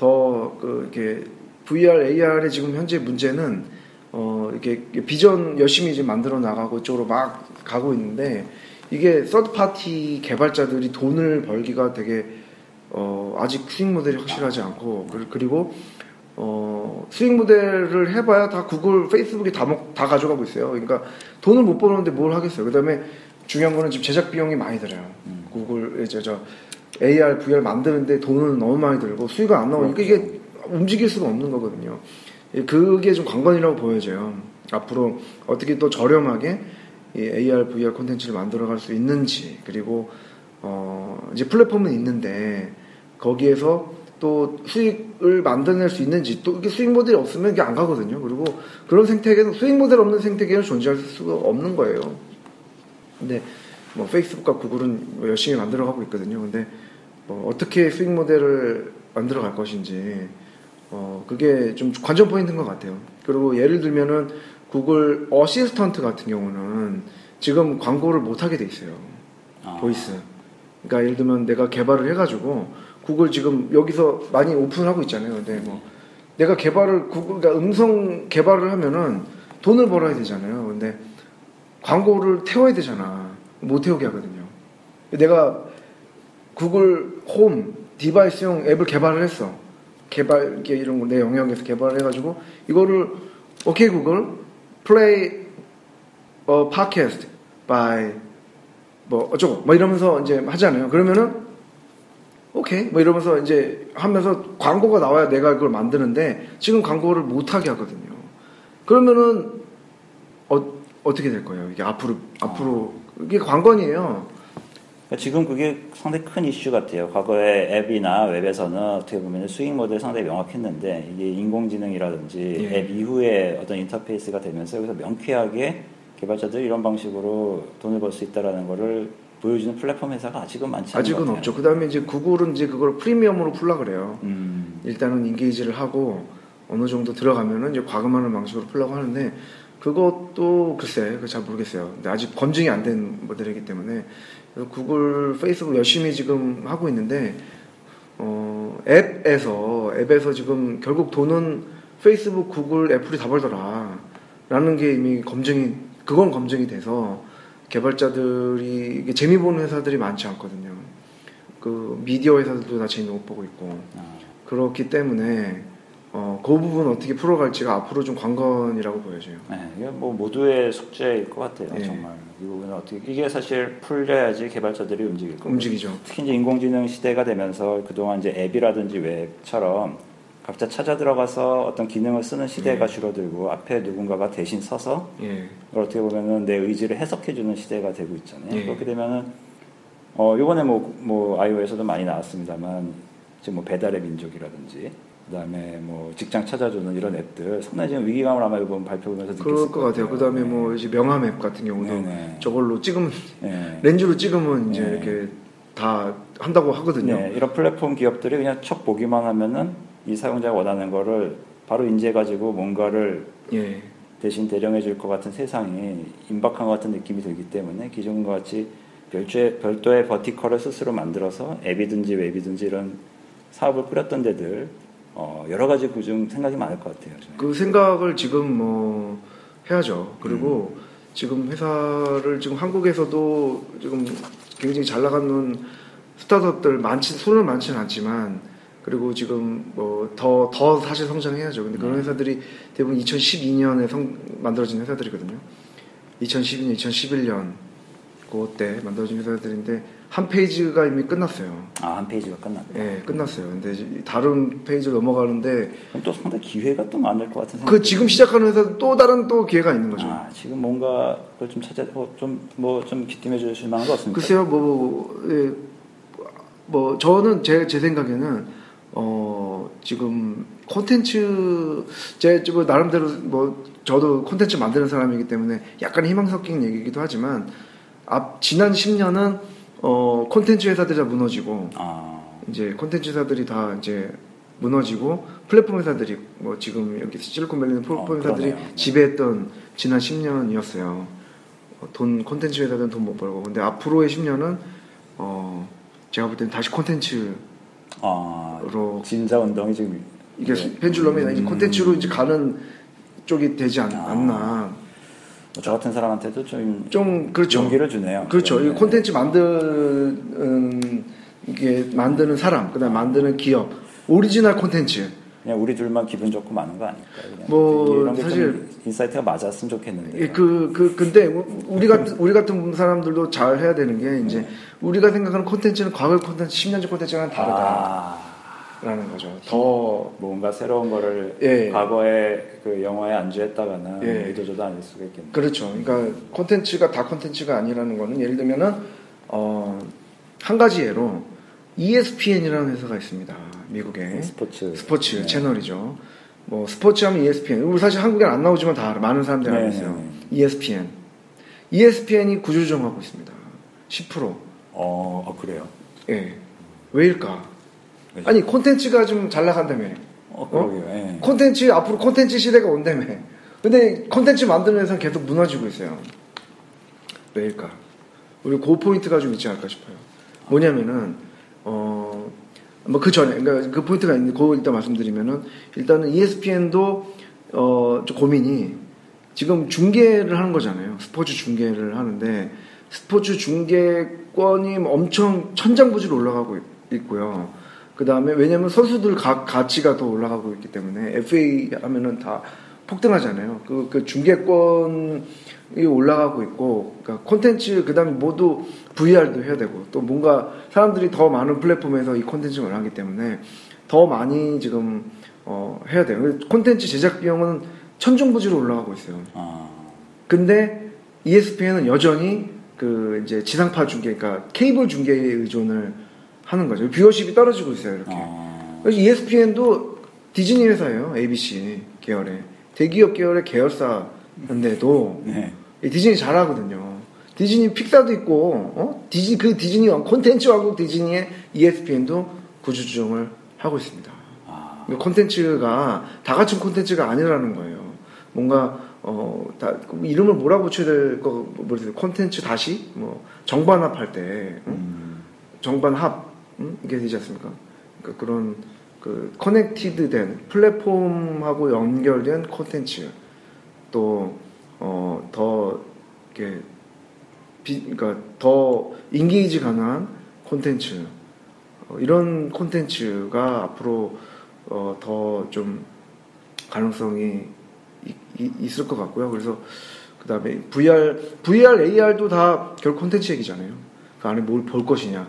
더 그 이렇게 VR, AR의 지금 현재 문제는 어 이렇게 비전 열심히 지금 만들어 나가고 이쪽으로 막 가고 있는데 이게 third party 개발자들이 돈을 벌기가 되게 어 아직 수익 모델이 확실하지 않고 그- 그리고 어, 수익 모델을 해봐야 다 구글, 페이스북이 다, 먹, 다 가져가고 있어요. 그러니까 돈을 못 버는데 뭘 하겠어요. 그 다음에 중요한 거는 지금 제작 비용이 많이 들어요. 음. 구글, 이제 저 AR, VR 만드는데 돈은 너무 많이 들고 수익이 안 나오니까 그렇죠. 이게 움직일 수가 없는 거거든요. 예, 그게 좀 관건이라고 보여져요. 앞으로 어떻게 또 저렴하게 이 AR, VR 콘텐츠를 만들어갈 수 있는지 그리고 어, 이제 플랫폼은 있는데 거기에서 또 수익을 만들어낼 수 있는지 또 이게 수익 모델이 없으면 이게 안 가거든요. 그리고 그런 생태계는 수익 모델 없는 생태계는 존재할 수가 없는 거예요. 근데 뭐 페이스북과 구글은 뭐 열심히 만들어가고 있거든요. 근데 뭐 어 떻게 수익 모델을 만들어 갈 것인지 어 그게 좀 관전 포인트인 것 같아요. 그리고 예를 들면은 구글 어시스턴트 같은 경우는 지금 광고를 못 하게 돼 있어요. 아. voice. 그러니까 예를 들면 내가 개발을 해가지고 구글 지금 여기서 많이 오픈하고 있잖아요. 근데 뭐 내가 개발을 구글 그러니까 음성 개발을 하면은 돈을 벌어야 되잖아요. 근데 광고를 태워야 되잖아. 못 태우게 하거든요. 내가 구글 홈 device용 앱을 개발을 했어. 개발 이렇게 이런 거 내 영역에서 개발을 해가지고 이거를 오케이 구글 플레이 어 팟캐스트 by 뭐 어쩌고 뭐 이러면서 이제 하잖아요. 그러면은 오케이 뭐 이러면서 이제 하면서 광고가 나와야 내가 그걸 만드는데 지금 광고를 못 하게 하거든요. 그러면은 어, 어떻게 될 거예요? 이게 앞으로 앞으로 이게 관건이에요. 그러니까 지금 그게 상당히 큰 이슈 같아요. 과거에 앱이나 웹에서는 어떻게 보면 수익 모델 상당히 명확했는데 이게 인공지능이라든지 예. 앱 이후에 어떤 인터페이스가 되면서 여기서 명쾌하게 개발자들이 이런 방식으로 돈을 벌 수 있다라는 거를 보여주는 플랫폼 회사가 아직은 많지 것 아직은. 없죠. 그 다음에 이제 구글은 이제 그걸 프리미엄으로 풀라 그래요. 음, 일단은 인게이지를 하고 어느 정도 들어가면은 이제 과금하는 방식으로 풀려고 하는데 그것도 글쎄 그잘 모르겠어요. 근데 아직 검증이 안 된 모델이기 때문에 구글, 페이스북 열심히 지금 하고 있는데 어, 앱에서 앱에서 지금 결국 돈은 페이스북, 구글, 애플이 다 벌더라라는 게 이미 검증이 그건 검증이 돼서 개발자들이 이게 재미 보는 회사들이 많지 않거든요. 그 미디어 회사들도 다 재미 못 보고 있고. 아, 그렇기 때문에 어, 그 부분 어떻게 풀어갈지가 앞으로 좀 관건이라고 보여져요. 네, 이게 뭐 모두의 숙제일 것 같아요. 예. 정말 이 부분은 어떻게 이게 사실 풀려야지 개발자들이 움직일 거고. 움직이죠. 특히 이제 인공지능 시대가 되면서 그동안 이제 앱이라든지 웹처럼 각자 찾아 들어가서 어떤 기능을 쓰는 시대가 네. 줄어들고 앞에 누군가가 대신 서서 예. 그걸 어떻게 보면은 내 의지를 해석해주는 시대가 되고 있잖아요. 예. 그렇게 되면은 어 이번에 뭐뭐 아이오에서도 많이 나왔습니다만 지금 뭐 배달의 민족이라든지 그다음에 뭐 직장 찾아주는 이런 앱들 상당히 지금 위기감을 아마 이번 발표 보면서 느꼈을 그럴 것 같아요. 그 다음에 뭐 이제 명함 앱 같은 경우도 네네. 저걸로 찍으면 네. 렌즈로 찍으면 이제 네. 이렇게 다 한다고 하거든요. 네, 이런 플랫폼 기업들이 그냥 척 보기만 하면은 이 사용자가 원하는 거를 바로 인지해 가지고 뭔가를 예. 대신 대령해 줄 것 같은 세상이 임박한 것 같은 느낌이 들기 때문에 기존과 같이 별도의, 별도의 버티컬을 스스로 만들어서 앱이든지 웹이든지 이런 사업을 꾸렸던 데들 어, 여러 가지 그중 생각이 많을 것 같아요. 저는. 그 생각을 지금 뭐 해야죠. 그리고 지금 회사를 지금 한국에서도 지금 굉장히 잘 나가는 스타트업들 많지 손은 많지는 않지만 그리고 지금 뭐더더 사실 성장해야죠. 근데 그런 회사들이 대부분 2012년에 성, 만들어진 회사들이거든요. 2012년, 2011년 그때 만들어진 회사들인데 한 페이지가 이미 끝났어요. 아, 한 페이지가 끝났네. 예, 끝났어요. 근데 이제 다른 페이지로 넘어가는데 그럼 또 상당히 기회가 또 많을 것 같은 생각이 그 지금 시작하는 회사도 또 다른 또 기회가 있는 거죠. 아, 지금 뭔가 그걸 좀 찾아, 어, 좀, 뭐, 좀 귀띔해 주실 만한 거 없습니까? 글쎄요, 뭐, 뭐, 예, 뭐 저는 제, 제 생각에는 어 지금 콘텐츠 제 뭐, 나름대로 뭐 저도 콘텐츠 만드는 사람이기 때문에 약간 희망 섞인 얘기이기도 하지만 앞 지난 10년은 어 콘텐츠 회사들이 다 무너지고 아, 이제 콘텐츠 회사들이 다 이제 무너지고 플랫폼 회사들이 뭐 지금 여기 실리콘밸리는 플랫폼 어, 회사들이 그러네요. 지배했던 지난 10년이었어요. 어, 돈 콘텐츠 회사들은 돈 못 벌고 근데 앞으로의 10년은 어 제가 볼 때는 다시 콘텐츠로 아, 진자 운동이 지금 이게 네. pendulum이 이제 음. 콘텐츠로 이제 가는 쪽이 되지 않, 아. 않나. 저 같은 사람한테도 좀 좀 그렇죠. 용기를 주네요. 그렇죠. 이 네. 콘텐츠 만드는 이게 만드는 사람, 그다음 에 만드는 기업, 오리지널 콘텐츠. 그냥 우리 둘만 기분 좋고 마는 거 아닐까? 뭐, 사실- 좀 insight가 맞았으면 좋겠는데. 예, 그, 그, 근데 우리 같은, 우리 같은 사람들도 잘 해야 되는 게 이제 우리가 생각하는 콘텐츠는 과거 콘텐츠, 10년 전 콘텐츠랑 다르다 라는 아, 거죠. 더, 뭔가 새로운 거를 예. 과거에 그 영화에 안주했다가는 예. 이도저도 아닐 수가 있겠네. 그렇죠. 그러니까 콘텐츠가 다 콘텐츠가 아니라는 거는 예를 들면은, 어, 한 가지 예로 ESPN이라는 회사가 있습니다. 미국에. 스포츠 스포츠 네. 채널이죠. 뭐 스포츠 하면 ESPN. 우리 사실 한국에 안 나오지만 다 알아. 많은 사람들이 알고 네, 있어요. 네, ESPN. ESPN이 구조조정하고 있습니다. 10%. 어, 어, 그래요. 예. 왜일까? 왜죠? 아니 콘텐츠가 좀 잘 나간다며. 어, 그러게요. 예. 콘텐츠 앞으로 콘텐츠 시대가 온다며. 근데 콘텐츠 만드는 회사는 계속 무너지고 있어요. 왜일까? 우리 그 포인트가 좀 있지 않을까 싶어요. 뭐냐면은 어. 뭐 그 전에 그러니까 그 포인트가 있는데 그거 일단 말씀드리면은 일단은 ESPN도 어좀 고민이 지금 중계를 하는 거잖아요. 스포츠 중계를 하는데 스포츠 중계권이 엄청 천정부지로 올라가고 있- 있고요. 그 다음에 왜냐면 선수들 가, 가치가 더 올라가고 있기 때문에 FA 하면은 다 폭등하잖아요. 그, 그 중계권이 올라가고 있고, 그러니까 콘텐츠 그 다음에 모두 VR도 해야 되고 또 뭔가 사람들이 더 많은 플랫폼에서 이 콘텐츠를 하기 때문에 더 많이 지금 어, 해야 돼요. 콘텐츠 제작 비용은 천정부지로 올라가고 있어요. 아, 근데 ESPN은 여전히 그 이제 지상파 중계, 그러니까 케이블 중계에 의존을 하는 거죠. 뷰어십이 떨어지고 있어요, 이렇게. 아, 그래서 ESPN도 디즈니 회사예요, ABC 계열의 대기업 계열의 계열사인데도 네. 이 디즈니 잘하거든요. 디즈니 픽사도 있고, 어? 디즈니 그 디즈니 왕 콘텐츠 왕국 디즈니의 ESPN도 구조조정을 하고 있습니다. 아, 그 콘텐츠가 다 같은 콘텐츠가 아니라는 거예요. 뭔가 어, 다, 이름을 뭐라고 붙여야 될 거, 모르겠어요. 콘텐츠 다시? 뭐, 정반합할 때, 응? 음, 정반합, 응? 이게 되지 않습니까? 그러니까 그런, 그, connected 된, 플랫폼하고 연결된 콘텐츠, 또, 어, 더, 이렇게, 비, 그러니까 더 engage 가능한 콘텐츠, 어, 이런 콘텐츠가 앞으로, 어, 더 좀 가능성이 이- 이- 있을 것 같고요. 그래서 그 다음에 VR, VR, AR도 다 결국 콘텐츠 얘기잖아요. 그 안에 뭘 볼 것이냐,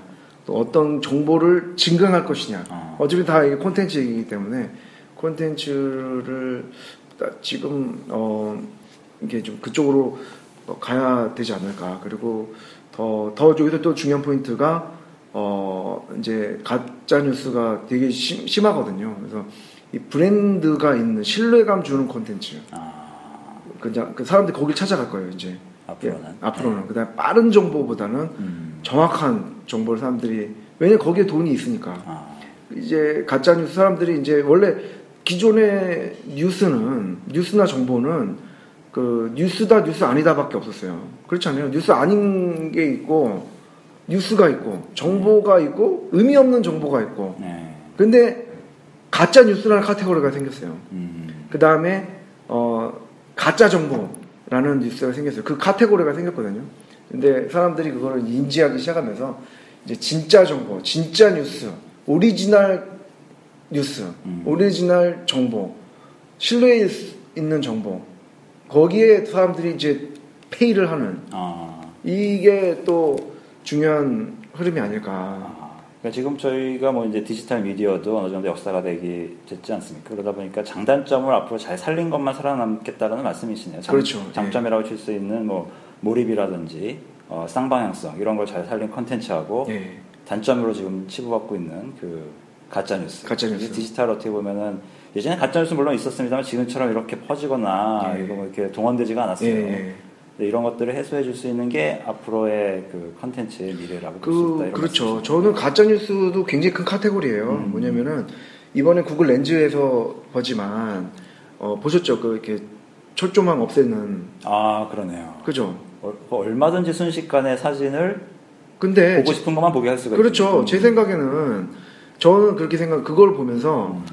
또 어떤 정보를 증강할 것이냐. 아. 어차피 다 이게 콘텐츠 얘기이기 때문에 콘텐츠를 다 지금 어 이게 좀 그쪽으로 어, 가야 되지 않을까. 그리고 더, 더 여기서 또 중요한 포인트가 어 이제 가짜 뉴스가 되게 심, 심하거든요. 그래서 이 브랜드가 있는 신뢰감 주는 콘텐츠. 아, 그냥 그 사람들이 거길 찾아갈 거예요 이제. 앞으로는. 예, 앞으로는 그다음 빠른 정보보다는 음, 정확한 정보를 사람들이 왜냐 면 거기에 돈이 있으니까. 아, 이제 가짜 뉴스 사람들이 이제 원래 기존의 뉴스는 뉴스나 정보는 그 뉴스다 뉴스 아니다밖에 없었어요. 그렇지 않아요? 뉴스 아닌 게 있고 뉴스가 있고 정보가 있고 의미 없는 정보가 있고. 네. 근데 가짜 뉴스라는 카테고리가 생겼어요. 음, 그 다음에 어 가짜 정보라는 뉴스가 생겼어요. 그 카테고리가 생겼거든요. 근데 사람들이 그거를 인지하기 시작하면서 이제 진짜 정보, 진짜 뉴스, 오리지널 뉴스, 음. 오리지널 정보, 신뢰 있는 정보 거기에 사람들이 이제 pay를 하는 아, 이게 또 중요한 흐름이 아닐까. 아. 그러니까 지금 저희가 뭐 이제 디지털 미디어도 어느 정도 역사가 되기 됐지 않습니까? 그러다 보니까 장단점을 앞으로 잘 살린 것만 살아남겠다라는 말씀이시네요. 장, 그렇죠. 장점이라고 칠 수 있는 뭐 몰입이라든지 어, 쌍방향성 이런 걸 잘 살린 컨텐츠하고 예. 단점으로 지금 치부받고 있는 그 가짜 뉴스. 가짜 뉴스. 디지털 어떻게 보면은 예전에 가짜 뉴스 물론 있었습니다만 지금처럼 이렇게 퍼지거나 예. 이거 뭐 이렇게 동원되지가 않았어요. 예, 예. 이런 것들을 해소해 줄 수 있는 게 앞으로의 그 컨텐츠의 미래라고 볼수 있다. 그 그렇죠. 저는 가짜 뉴스도 굉장히 큰 카테고리예요. 음. 뭐냐면은 이번에 구글 렌즈에서 보지만 어, 보셨죠? 그 이렇게 철조망 없애는 아 그러네요. 그죠? 어, 얼마든지 순식간에 사진을 근데 보고 제- 싶은 것만 보게 할 수가 그렇죠. 있죠. 제 생각에는 저는 그렇게 생각 그걸 보면서 음.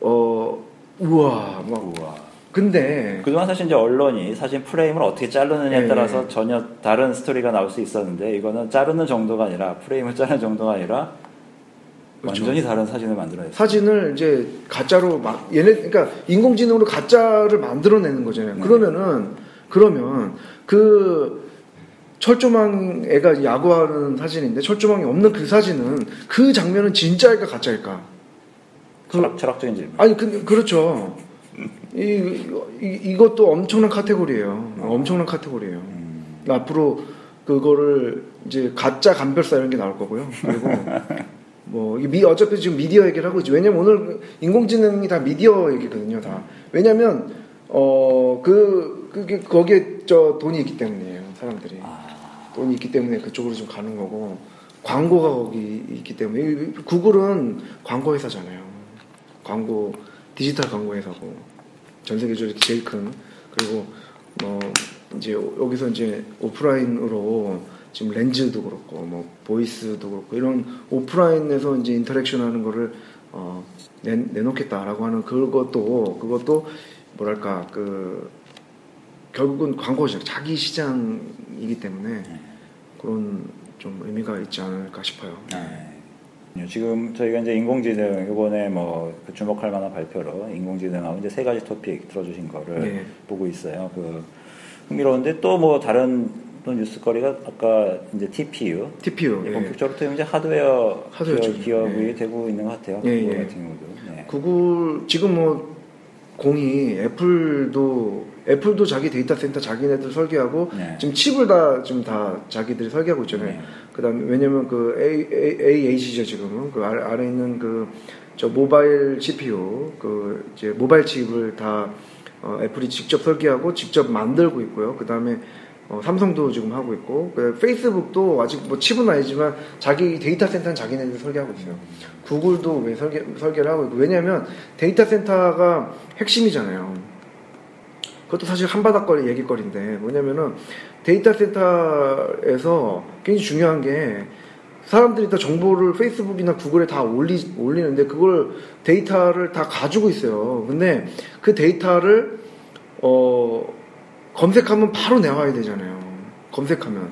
어 우와 막 우와. 근데 그동안 사실 이제 언론이 사진 프레임을 어떻게 자르느냐에 예, 따라서 예. 전혀 다른 스토리가 나올 수 있었는데 이거는 자르는 정도가 아니라 프레임을 자르는 정도가 아니라 그렇죠. 완전히 다른 사진을 만들어냈어요. 사진을 이제 가짜로 막 얘네 그러니까 인공지능으로 가짜를 만들어내는 거잖아요. 네. 그러면은 그러면 그 철조망 애가 야구하는 사진인데 철조망이 없는 그 사진은 그 장면은 진짜일까 가짜일까? 그- 철학, 철학적인 질문. 아니 근데 그렇죠. 이, 이 이것도 엄청난 카테고리예요. 엄청난 카테고리예요. 음, 앞으로 그거를 이제 가짜 간별사 이런 게 나올 거고요. 그리고 뭐 미 어차피 지금 미디어 얘기를 하고 있죠. 왜냐면 오늘 인공지능이 다 미디어 얘기거든요. 다. 왜냐면 어그 그게 거기에 저 돈이 있기 때문이에요. 사람들이 아, 돈이 있기 때문에 그쪽으로 좀 가는 거고 광고가 거기 있기 때문에 이- 구글은 광고 회사잖아요. 광고 디지털 광고 회사고 전 세계적으로 제일 큰 그리고 뭐 이제 여기서 이제 오프라인으로 지금 렌즈도 그렇고 뭐 voice도 그렇고 이런 오프라인에서 이제 interaction 하는 거를 어 내, 내놓겠다라고 하는 그것도 그것도 뭐랄까 그 결국은 광고죠 자기 시장이기 때문에 그런 좀 의미가 있지 않을까 싶어요. 네. 지금 저희가 이제 인공지능 이번에 뭐그 주목할 만한 발표로 인공지능하고 이제 세 가지 토픽 들어주신 거를 네. 보고 있어요. 그 흥미로운데 또 뭐 다른 또 뉴스거리가 아까 이제 TPU TPU 예. 본격적으로 이제 하드웨어, 하드웨어 기업. 기업이 예. 되고 있는 것 같아요. 예, 그거 예. 같은 경우도. 네. 구글 지금 뭐 공이 애플도 애플도 자기 데이터 센터 자기네들 설계하고 네. 지금 칩을 다 지금 다 자기들이 설계하고 있잖아요. 네. 그다음에 왜냐면 그 A, A, AP죠 지금은 그 아래, 아래 있는 그 저 모바일 CPU 그 이제 모바일 칩을 다 어, 애플이 직접 설계하고 직접 만들고 있고요. 그다음에 어, 삼성도 지금 하고 있고 그 페이스북도 아직 뭐 칩은 아니지만 자기 데이터 센터는 자기네들이 설계하고 있어요. 구글도 왜 설계 설계를 하고 있고 왜냐하면 데이터 센터가 핵심이잖아요. 그것도 사실 한바닥거리 얘기거리인데 뭐냐면은 데이터 센터에서 굉장히 중요한 게 사람들이 다 정보를 페이스북이나 구글에 다 올리, 올리는데 그걸 데이터를 다 가지고 있어요. 근데 그 데이터를 어, 검색하면 바로 나와야 되잖아요. 검색하면.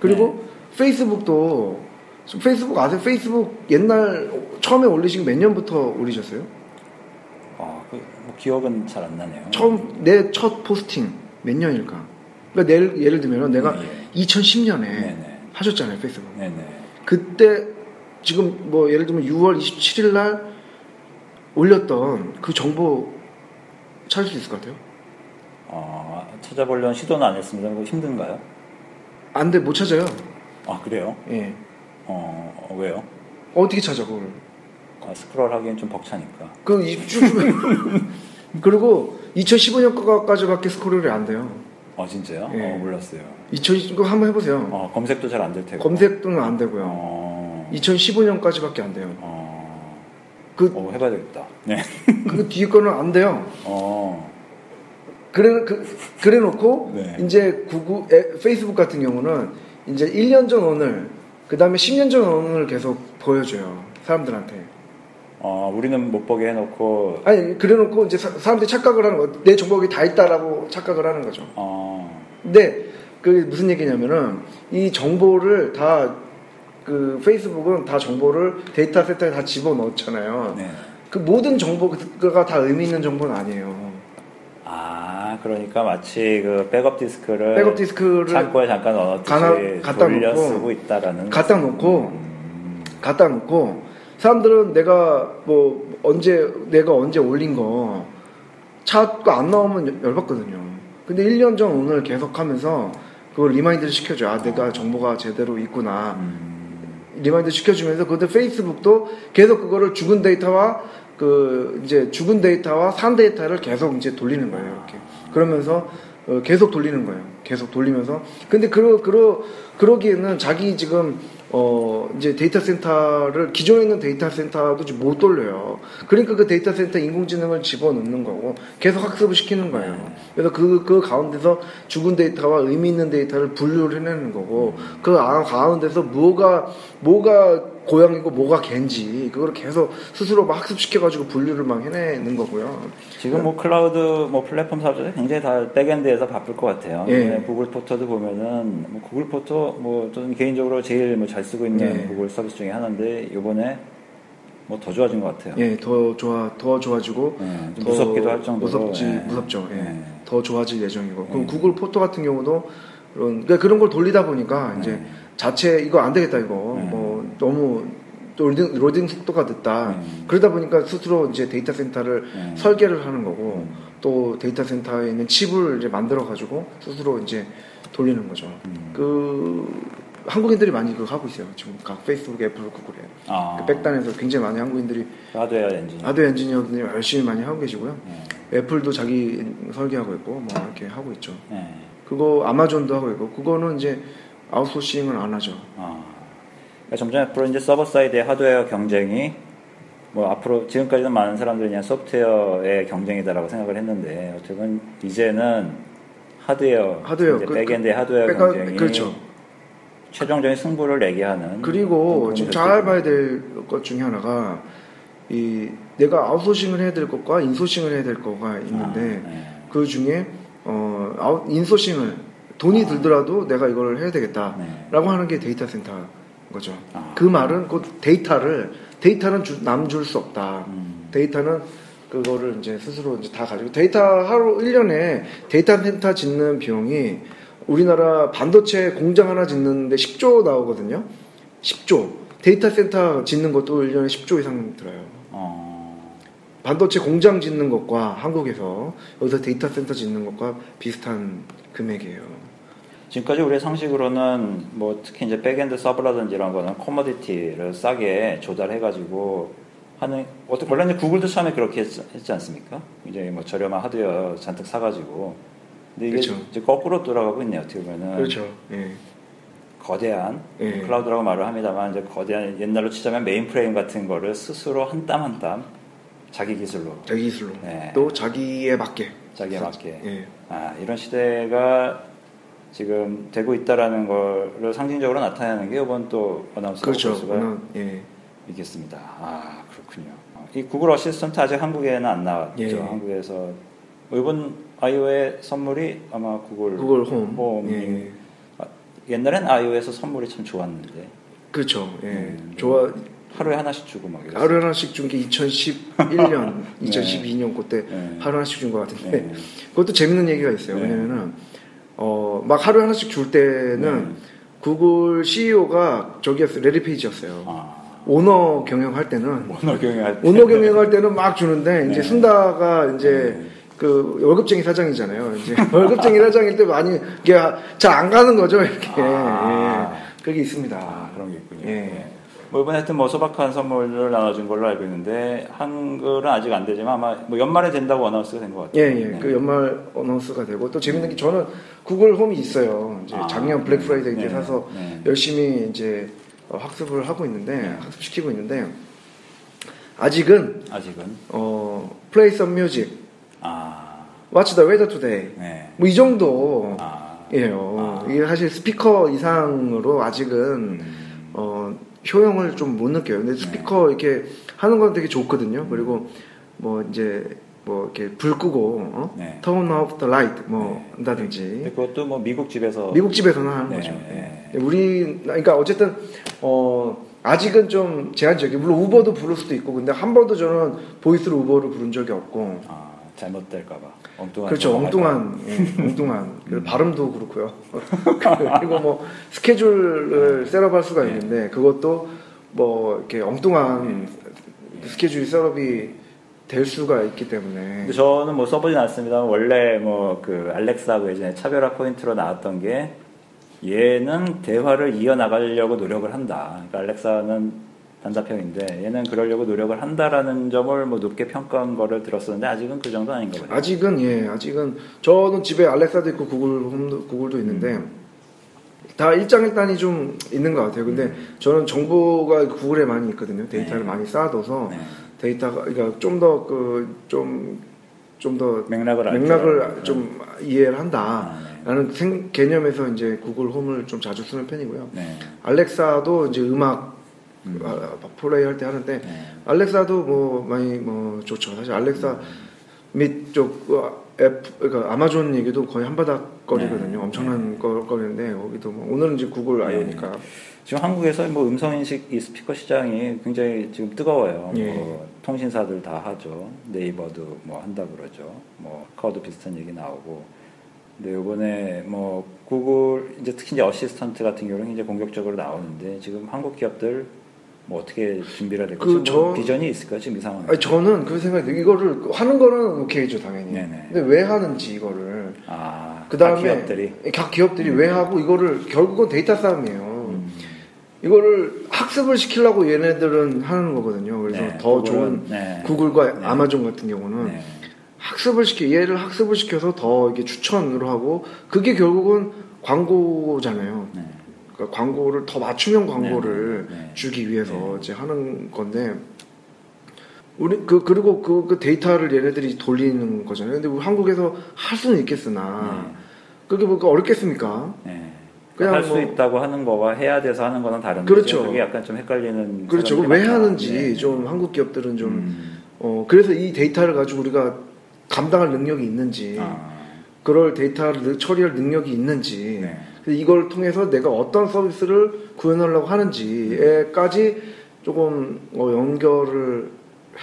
그리고 페이스북도 페이스북 아세요? 페이스북 옛날 처음에 올리신 몇 년부터 올리셨어요? 어, 그, 뭐 기억은 잘 안 나네요. 처음 내 첫 포스팅 몇 년일까? 그러니까 예를, 예를 들면 내가 예. 2010년에 네네. 하셨잖아요 페이스북. 네네. 그때 지금 뭐 예를 들면 6월 27일 날 올렸던 그 정보 찾을 수 있을 것 같아요? 어, 찾아보려는 시도는 안 했습니다. 이거 힘든가요? 안 돼, 못 찾아요. 아, 그래요? 예. 어, 어, 왜요? 어떻게 찾아, 그걸? 아, 스크롤 하기엔 좀 벅차니까. 그, 이- 쭉, 그리고 2015년 거까지밖에 스크롤이 안 돼요. 어, 진짜요? 예. 어, 몰랐어요. 2000, 그거 한번 해보세요. 어, 검색도 잘 안 될 테고. 검색도는 안 되고요. 어, 2015년까지밖에 안 돼요. 어, 그, 어, 해봐야 되겠다. 네. 그 뒤에 거는 안 돼요. 어, 그래, 그, 그래 놓고, 네. 이제 구글, 에, 페이스북 같은 경우는 이제 1년 전 오늘, 그 다음에 10년 전 오늘 계속 보여줘요. 사람들한테. 어, 우리는 못 보게 해놓고, 아니, 그래 놓고 이제 사, 사람들이 착각을 하는 거, 내 정보가 여기 다 있다라고 착각을 하는 거죠. 어, 근데, 그게 무슨 얘기냐면은, 이 정보를 다, 그, 페이스북은 다 정보를 데이터 센터에 다 집어 넣잖아요. 네. 그 모든 정보가 다 의미 있는 정보는 아니에요. 아, 그러니까 마치 그 백업 디스크를 백업 디스크를 창고에 잠깐 넣어놓듯이 가나- 갖다 돌려 놓고 쓰고 있다라는. 갖다 놓고 음, 갖다 놓고 사람들은 내가 뭐 언제 내가 언제 올린 거 찾고 안 나오면 열받거든요. 근데 1년 전 오늘 계속 하면서 그걸 remind를 시켜줘. 아, 내가 정보가 제대로 있구나. 음, remind 시켜주면서 그때 페이스북도 계속 그거를 죽은 데이터와 그 이제 죽은 데이터와 산 데이터를 계속 이제 돌리는 거예요. 이렇게 그러면서 어, 계속 돌리는 거예요. 계속 돌리면서 근데 그러 그러 그러기에는 자기 지금 어 이제 데이터 센터를 기존에 있는 데이터 센터도 지금 못 돌려요. 그러니까 그 데이터 센터 인공지능을 집어넣는 거고 계속 학습을 시키는 거예요. 그래서 그, 그 가운데서 죽은 데이터와 의미 있는 데이터를 분류를 해내는 거고 그 아- 가운데서 뭐가 뭐가 고양이고 뭐가 갠지 그걸 계속 스스로 막 학습시켜가지고 분류를 막 해내는 거고요. 지금 뭐 클라우드 뭐 플랫폼 사업자들 굉장히 다 backend에서 바쁠 것 같아요. 예. 이번에 구글 포토도 보면은 뭐 구글 포토 뭐 저는 개인적으로 제일 뭐 잘 쓰고 있는 예. 구글 서비스 중에 하나인데 이번에 뭐 더 좋아진 것 같아요. 예, 더 좋아, 더 좋아지고 예, 좀더 무섭기도 할 정도로 무섭지, 예. 무섭죠. 예. 예. 더 좋아질 예정이고. 그럼 예. 구글 포토 같은 경우도 그런 그러니까 그런 걸 돌리다 보니까 이제 예. 자체 이거 안 되겠다 이거 예. 뭐 너무 또 로딩, 로딩 속도가 늦다. 예. 그러다 보니까 스스로 이제 데이터 센터를 예. 설계를 하는 거고 음. 또 데이터 센터에 있는 칩을 이제 만들어 가지고 스스로 이제 돌리는 거죠. 음. 그 한국인들이 많이 그거 하고 있어요. 지금 각 페이스북, 애플, 구글에 아, 그 back단에서 굉장히 많은 한국인들이 하드웨어 엔진. 하드 엔지니어들이 열심히 많이 하고 계시고요. 예. 애플도 자기 설계하고 있고 뭐 이렇게 하고 있죠. 예. 그거 아마존도 하고 있고 그거는 이제 아웃소싱은 안 하죠. 아. 그러니까 점점 앞으로 이제 server side의 하드웨어 경쟁이 뭐 앞으로 지금까지는 많은 사람들이 그냥 소프트웨어의 경쟁이다라고 생각을 했는데 어쨌든 이제는 하드웨어, 하드웨어, 이제 그- backend의 하드웨어 백하- 경쟁이 그렇죠. 최종적인 승부를 내게 하는 그리고 지금 잘. 봐야 될 것 중에 하나가 이 내가 아웃소싱을 해야 될 것과 insourcing을 해야 될 거가 있는데 아, 예. 그 중에 어 아웃 insourcing을 돈이 들더라도 내가 이걸 해야 되겠다라고 네. 하는 게 데이터 센터인 거죠. 아. 그 말은 그 데이터를 데이터는 남 줄 수 없다. 음. 데이터는 그거를 이제 스스로 이제 다 가지고 데이터 하루 1년에 데이터 센터 짓는 비용이 우리나라 반도체 공장 하나 짓는데 10조 나오거든요. 10조. 데이터 센터 짓는 것도 1년에 10조 이상 들어요. 어, 반도체 공장 짓는 것과 한국에서 여기서 데이터 센터 짓는 것과 비슷한 금액이에요. 지금까지 우리의 상식으로는 뭐 특히 이제 backend 서버라든지 이런 거는 commodity를 싸게 조달해가지고 하는 어떻게 원래 이제 구글도 처음에 그렇게 했, 했지 않습니까? 이제 뭐 저렴한 하드웨어 잔뜩 사가지고 근데 이게 그렇죠. 이제 거꾸로 돌아가고 있네요. 어떻게 보면은 그렇죠. 예. 거대한 예. 클라우드라고 말을 합니다만 이제 거대한 옛날로 치자면 메인프레임 같은 거를 스스로 한 땀 한땀 자기 기술로 자기 기술로. 네. 또 자기에 맞게. 자기에 맞게 예. 아, 이런 시대가 지금 되고 있다라는 거를 상징적으로 나타내는 게 이번 또 announce가 그렇죠. 볼 수가 워낙, 예. 있겠습니다. 아 그렇군요. 이 구글 어시스턴트 아직 한국에는 안 나왔죠. 예. 한국에서 뭐 이번 iO의 선물이 아마 구글 구글 홈. 홈이 예. 아, 옛날엔 iO에서 선물이 참 좋았는데 그렇죠. 예. 음. 좋아. 하루에 하나씩 주고 막 이랬어요. 하루 하나씩 준 게 2011년, 네. 2012년 그때 네. 하루 하나씩 준 것 같은데 네. 그것도 재밌는 얘기가 있어요. 네. 왜냐면은 어, 막 하루 하나씩 줄 때는 네. 구글 CEO가 저기였어요. 레리 페이지였어요. 아, 오너 경영할 때는 오너 경영할 때 오너 경영할 때는 막 주는데 이제 네. 순다가 이제 네. 그 월급쟁이 사장이잖아요. 이제 월급쟁이 사장일 때 많이 잘안 가는 거죠. 이렇게 아. 예. 그게 있습니다. 아, 그런 게 있군요. 예. 예. 뭐 이번에 하여튼 뭐 소박한 선물을 나눠준 걸로 알고 있는데 한글은 아직 안 되지만 아마 뭐 연말에 된다고 어나운스가 된것 예, 같아요. 예. 네. 그 연말 어나운스가 되고 또 재밌는 게 저는 구글 홈이 있어요. 이제 아, 작년 블랙 프라이데이 때 네, 사서 네. 열심히 이제 어, 학습을 하고 있는데 네. 학습시키고 있는데 아직은 아직은 어 play some music, 아, watch the weather today 네. 뭐이 정도 아, 예요. 아. 이게 사실 스피커 이상으로 아직은 음, 어, 효용을 좀 못 느껴요. 근데 스피커 이렇게 하는 건 되게 좋거든요. 그리고 뭐 이제 뭐 이렇게 불 끄고 어? 네. turn off the light 뭐 근데 한다든지 그것도 뭐 미국 집에서 미국 집에서는 하는 네, 거죠. 네. 우리 그러니까 어쨌든 어 아직은 좀 제한적이에요. 물론 우버도 부를 수도 있고 근데 한 번도 저는 보이스로 우버를 부른 적이 없고 아, 잘못될까봐 엉뚱한 그렇죠. 엉뚱한, 예, 엉뚱한. 그리고 발음도 그렇고요. 그리고 뭐 스케줄을 셋업할 수가 네. 있는데 그것도 뭐 이렇게 엉뚱한 스케줄 setup이 될 수가 있기 때문에 저는 뭐 써보진 않습니다. 원래 뭐 그 알렉사 그 예전에 차별화 포인트로 나왔던 게 얘는 대화를 이어나가려고 노력을 한다. 그러니까 알렉사는 단답형인데 얘는 그러려고 노력을 한다라는 점을 뭐 높게 평가한 거를 들었었는데 아직은 그 정도 아닌가 보네요. 아직은 예, 아직은 저는 집에 알렉사도 있고 구글 홈도 구글도 있는데 다 일장일단이 좀 있는 것 같아요. 근데 저는 정보가 구글에 많이 있거든요. 데이터를 네. 많이 쌓아둬서 네. 데이터가 그러니까 좀 더 그 좀 좀 더 맥락을 알 맥락을 줄좀 이해를. 한다. 아, 네. 라는 생- 개념에서 이제 구글 홈을 좀 자주 쓰는 편이고요. 네. 알렉사도 이제 음악 음. 아, 플레이 할 때 하는데 네. 알렉사도 뭐 많이 뭐 좋죠. 사실 알렉사 및쪽 F, 그러니까 아마존 얘기도 거의 한바닥 거리거든요. 네. 엄청난 거, 거리인데 거기도 뭐 오늘은 이제 구글 네. 아이오니까 지금 한국에서 뭐 음성 인식 이 스피커 시장이 굉장히 지금 뜨거워요. 예. 뭐 통신사들 다 하죠. 네이버도 뭐 한다 그러죠. 뭐 카카오도 비슷한 얘기 나오고. 근데 이번에 뭐 구글 이제 특히 이제 어시스턴트 같은 경우는 이제 공격적으로 나오는데 지금 한국 기업들 뭐 어떻게 준비가 되고 그뭐 저- 비전이 있을까요 지금 이 상황? 아니, 저는 그 생각이 들어요. 이거를 하는 거는 오케이죠 당연히. 네네. 근데 왜 하는지 이거를 아, 그 다음에 각 기업들이 각 기업들이 왜 하고 이거를 결국은 데이터 싸움이에요. 음. 이거를 학습을 시키려고 얘네들은 하는 거거든요. 그래서 네, 더 구글은- 좋은 네. 구글과 네. 아마존 같은 경우는 네. 학습을 시켜 얘를 학습을 시켜서 더 이게 추천으로 하고 그게 결국은 광고잖아요. 네. 그러니까 광고를 더 맞춤형 광고를 네, 네, 네. 주기 위해서 네. 이제 하는 건데 우리 그 그리고 그, 그 데이터를 얘네들이 돌리는 거잖아요. 근데 우리 한국에서 할 수는 있겠으나 그게 뭐가 어렵겠습니까? 네. 그냥 할수 뭐- 있다고 하는 거와 해야 돼서 하는 거는 다른데 그렇죠. 그게 약간 좀 헷갈리는 그렇죠. 왜. 하는지 네. 좀 한국 기업들은 좀 음. 어, 그래서 이 데이터를 가지고 우리가 감당할 능력이 있는지 아, 그럴 데이터를 처리할 능력이 있는지 네. 이걸 통해서 내가 어떤 서비스를 구현하려고 하는지에까지 조금 어, 연결을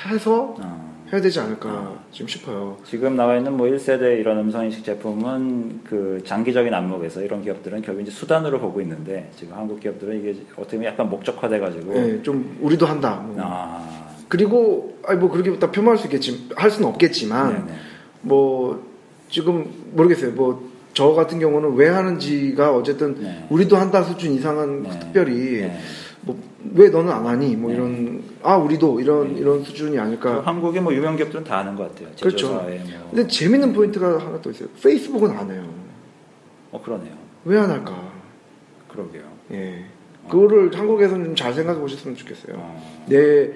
해서 아. 해야 되지 않을까 지금 싶어요. 지금 나와 있는 뭐 1세대 이런 음성인식 제품은 그 장기적인 안목에서 이런 기업들은 결국 이제 수단으로 보고 있는데 지금 한국 기업들은 이게 어떻게 보면 약간 목적화돼 가지고 예, 좀 우리도 한다. 뭐. 아, 그리고 아니 뭐 그렇게 다 폄하할 수 있겠지 할 수는 없겠지만 네네. 뭐 지금 모르겠어요. 뭐 저 같은 경우는 왜 하는지가 어쨌든 네. 우리도 한다 수준 이상은 네. 특별히 네. 뭐왜 너는 안 하니 뭐 네. 이런 아 우리도 이런 네. 이런 수준이 그 아닐까. 한국의 뭐 유명 기업들은 다 아는 것 같아요. 그렇죠. 뭐. 근데 재밌는 포인트가 하나 또 있어요. 페이스북은 안 해요. 어 그러네요. 왜 안 할까? 그러게요. 예. 그거를 한국에서는 좀 잘 생각해 보셨으면 좋겠어요. 어, 네.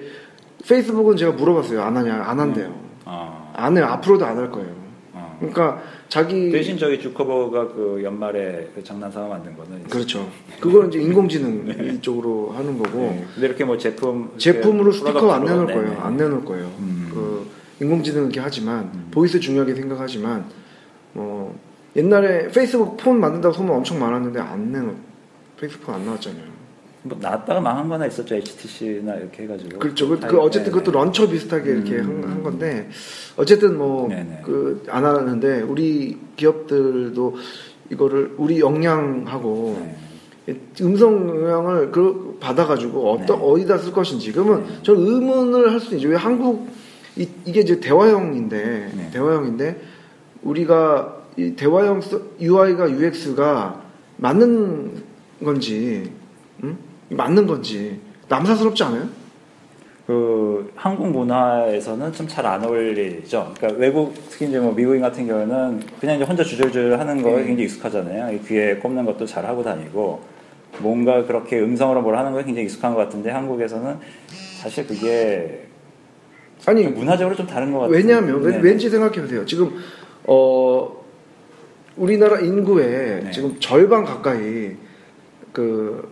페이스북은 제가 물어봤어요. 안 하냐? 안 한대요. 어, 안 해요. 앞으로도 안 할 거예요. 어. 그러니까 자기 대신 저기 주커버가 그 연말에 그 장난삼아 만든 거는 그렇죠. 그거는 이제 인공지능 이쪽으로 하는 거고 네. 근데 이렇게 뭐 제품 제품으로 스피커 안 내놓을 product로, 거예요. 네, 안 네. 내놓을 거예요. 음. 그 인공지능 이렇게 하지만 음. voice 중요하게 생각하지만 뭐 옛날에 페이스북 폰 만든다고 소문 엄청 많았는데 안 내놓. 페이스북 폰안 나왔잖아요. 뭐 나왔다가 망한 거나 있었죠 HTC나 이렇게 해가지고 그렇죠. 그, 다- 그 어쨌든 네, 그것도 네. 런처 비슷하게 이렇게 음. 한, 한 건데 어쨌든 뭐 네네. 그안 하는데 우리 기업들도 이거를 우리 역량하고 네. 음성 영향을 그 받아가지고 어떤 네. 어디다 쓸 것인지 그러면 네. 저는 의문을 할 수 있죠. 왜 한국 이, 게 이제 대화형인데 네. 대화형인데 우리가 이 대화형 서- UI가 UX가 맞는 건지 음? 맞는 건지 남사스럽지 않아요? 그 한국 문화에서는 좀 잘 안 어울리죠. 그러니까 외국 특히 이제 뭐 미국인 같은 경우는 그냥 이제 혼자 주절주절 하는 거에 네. 굉장히 익숙하잖아요. 이 귀에 꼽는 것도 잘 하고 다니고 뭔가 그렇게 음성으로 뭘 하는 거에 굉장히 익숙한 것 같은데 한국에서는 사실 그게 아니 문화적으로 좀 다른 것 같아요. 왜냐하면 왠- 네. 왠지 생각해 보세요. 지금 어 우리나라 인구의 네. 지금 절반 가까이 그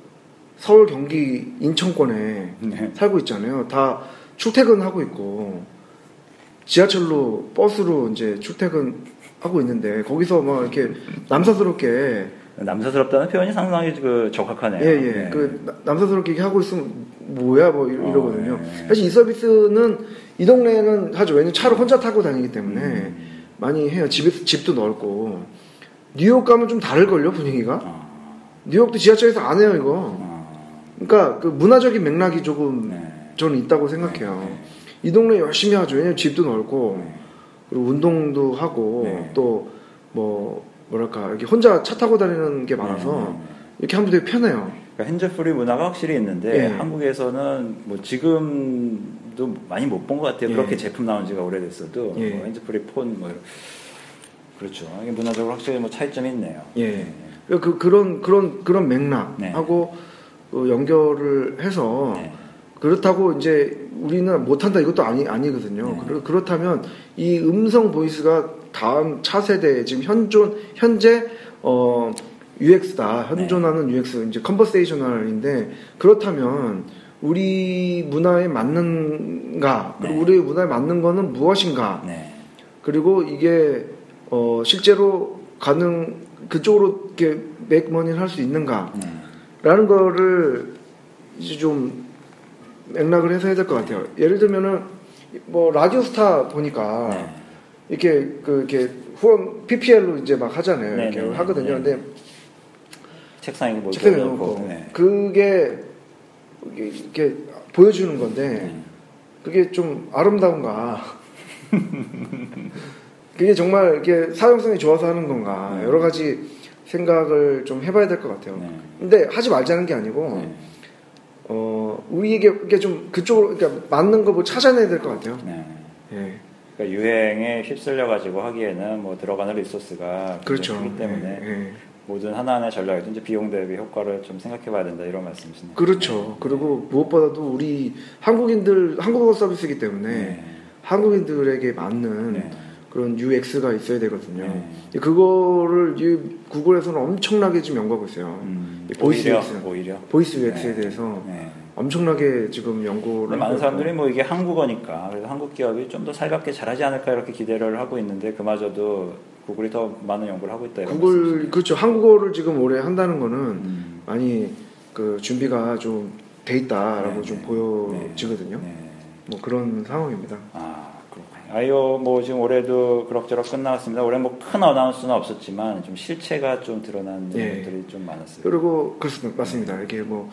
서울, 경기, 인천권에 네. 살고 있잖아요. 다 출퇴근하고 있고 지하철로 버스로 이제 출퇴근 하고 있는데 거기서 막 이렇게 남사스럽게 남사스럽다는 표현이 상당히 그 적합하네요. 예 예 네. 그 나- 남사스럽게 하고 있으면 뭐야 뭐 이러- 어, 이러거든요. 네. 사실 이 서비스는 이 동네에는 하죠. 왜냐면 차를 혼자 타고 다니기 때문에 음. 많이 해요. 집에 집도 넓고 뉴욕 가면 좀 다를걸요 분위기가. 어, 뉴욕도 지하철에서 안 해요 이거. 어, 그러니까 그 문화적인 맥락이 조금 네. 저는 있다고 생각해요. 네. 이 동네 열심히 하죠. 왜냐면 집도 넓고 네. 그리고 운동도 하고 네. 또뭐 뭐랄까 이렇게 혼자 차 타고 다니는 게 많아서 네, 네, 네. 이렇게 하면 되게 편해요. 그러니까 핸즈프리 문화가 확실히 있는데 예. 한국에서는 뭐 지금도 많이 못 본 것 같아요. 예. 그렇게 제품 나온 지가 오래됐어도 예. 뭐 핸즈프리 폰 뭐 그렇죠. 이게 문화적으로 확실히 뭐 차이점이 있네요. 예. 그 그런 그런 그런 맥락하고 그 연결을 해서 네. 그렇다고 이제 우리는 못한다 이것도 아니 아니거든요. 네. 그렇- 그렇다면 이 음성 voice가 다음 차세대 지금 현존 현재 어 UX다 현존하는 UX 이제 컨버세이셔널인데 그렇다면 우리 문화에 맞는가 그리고 네. 우리 문화에 맞는 거는 무엇인가 네. 그리고 이게 어, 실제로 가능 그쪽으로 이렇게 맥머니를 할 수 있는가 라는 네. 거를 이제 좀 맥락을 해서 해야 될 것 같아요. 예를 들면은 뭐 라디오스타 보니까 네. 이렇게 그 이렇게 후원 PPL로 이제 막 하잖아요. 네, 이렇게 네, 네. 하거든요. 네. 근데 책상에 뭐 책상에 놓고 네. 그게 이렇게 보여주는 건데 네. 그게 좀 아름다운가? 그게 정말 이렇게 사용성이 좋아서 하는 건가? 네. 여러 가지 생각을 좀 해봐야 될 것 같아요. 네. 근데 하지 말자는 게 아니고 네. 어 우리에게 이게 좀 그쪽으로 그러니까 맞는 거뭐 찾아내야 될 것 같아요. 네. 예. 그러니까 유행에 휩쓸려 가지고 하기에는 뭐 들어가는 resource가 그렇죠. 크기 때문에 예, 예. 모든 하나하나의 전략이든지 비용 대비 효과를 좀 생각해봐야 된다 이런 말씀이시네요. 그렇죠. 그리고 무엇보다도 우리 한국인들 한국어 서비스이기 때문에 네. 한국인들에게 맞는 네. 그런 UX가 있어야 되거든요. 네. 그거를 이 구글에서는 엄청나게 지금 연구하고 있어요. 음, 이 voice 오히려 UX. 오히려. voice UX에 네. 대해서 네. 엄청나게 지금 연구를 많은 사람들이. 뭐 이게 한국어니까 그래서 한국 기업이 좀 더 살갑게 잘하지 않을까 이렇게 기대를 하고 있는데 그마저도 구글이 더 많은 연구를 하고 있다 구글 말씀이시네요. 그렇죠. 한국어를 지금 올해 한다는 거는 음. 많이 그 준비가 좀 돼 있다라고 네, 좀 네. 보여지거든요. 네. 뭐 그런 상황입니다. 아. 아이오 뭐 지금 올해도 그럭저럭 끝나갔습니다. 올해 뭐 큰 어나운스는 없었지만 좀 실체가 좀 드러난 예. 것들이 좀 많았어요. 그리고 그렇습니다. 맞습니다. 이게 뭐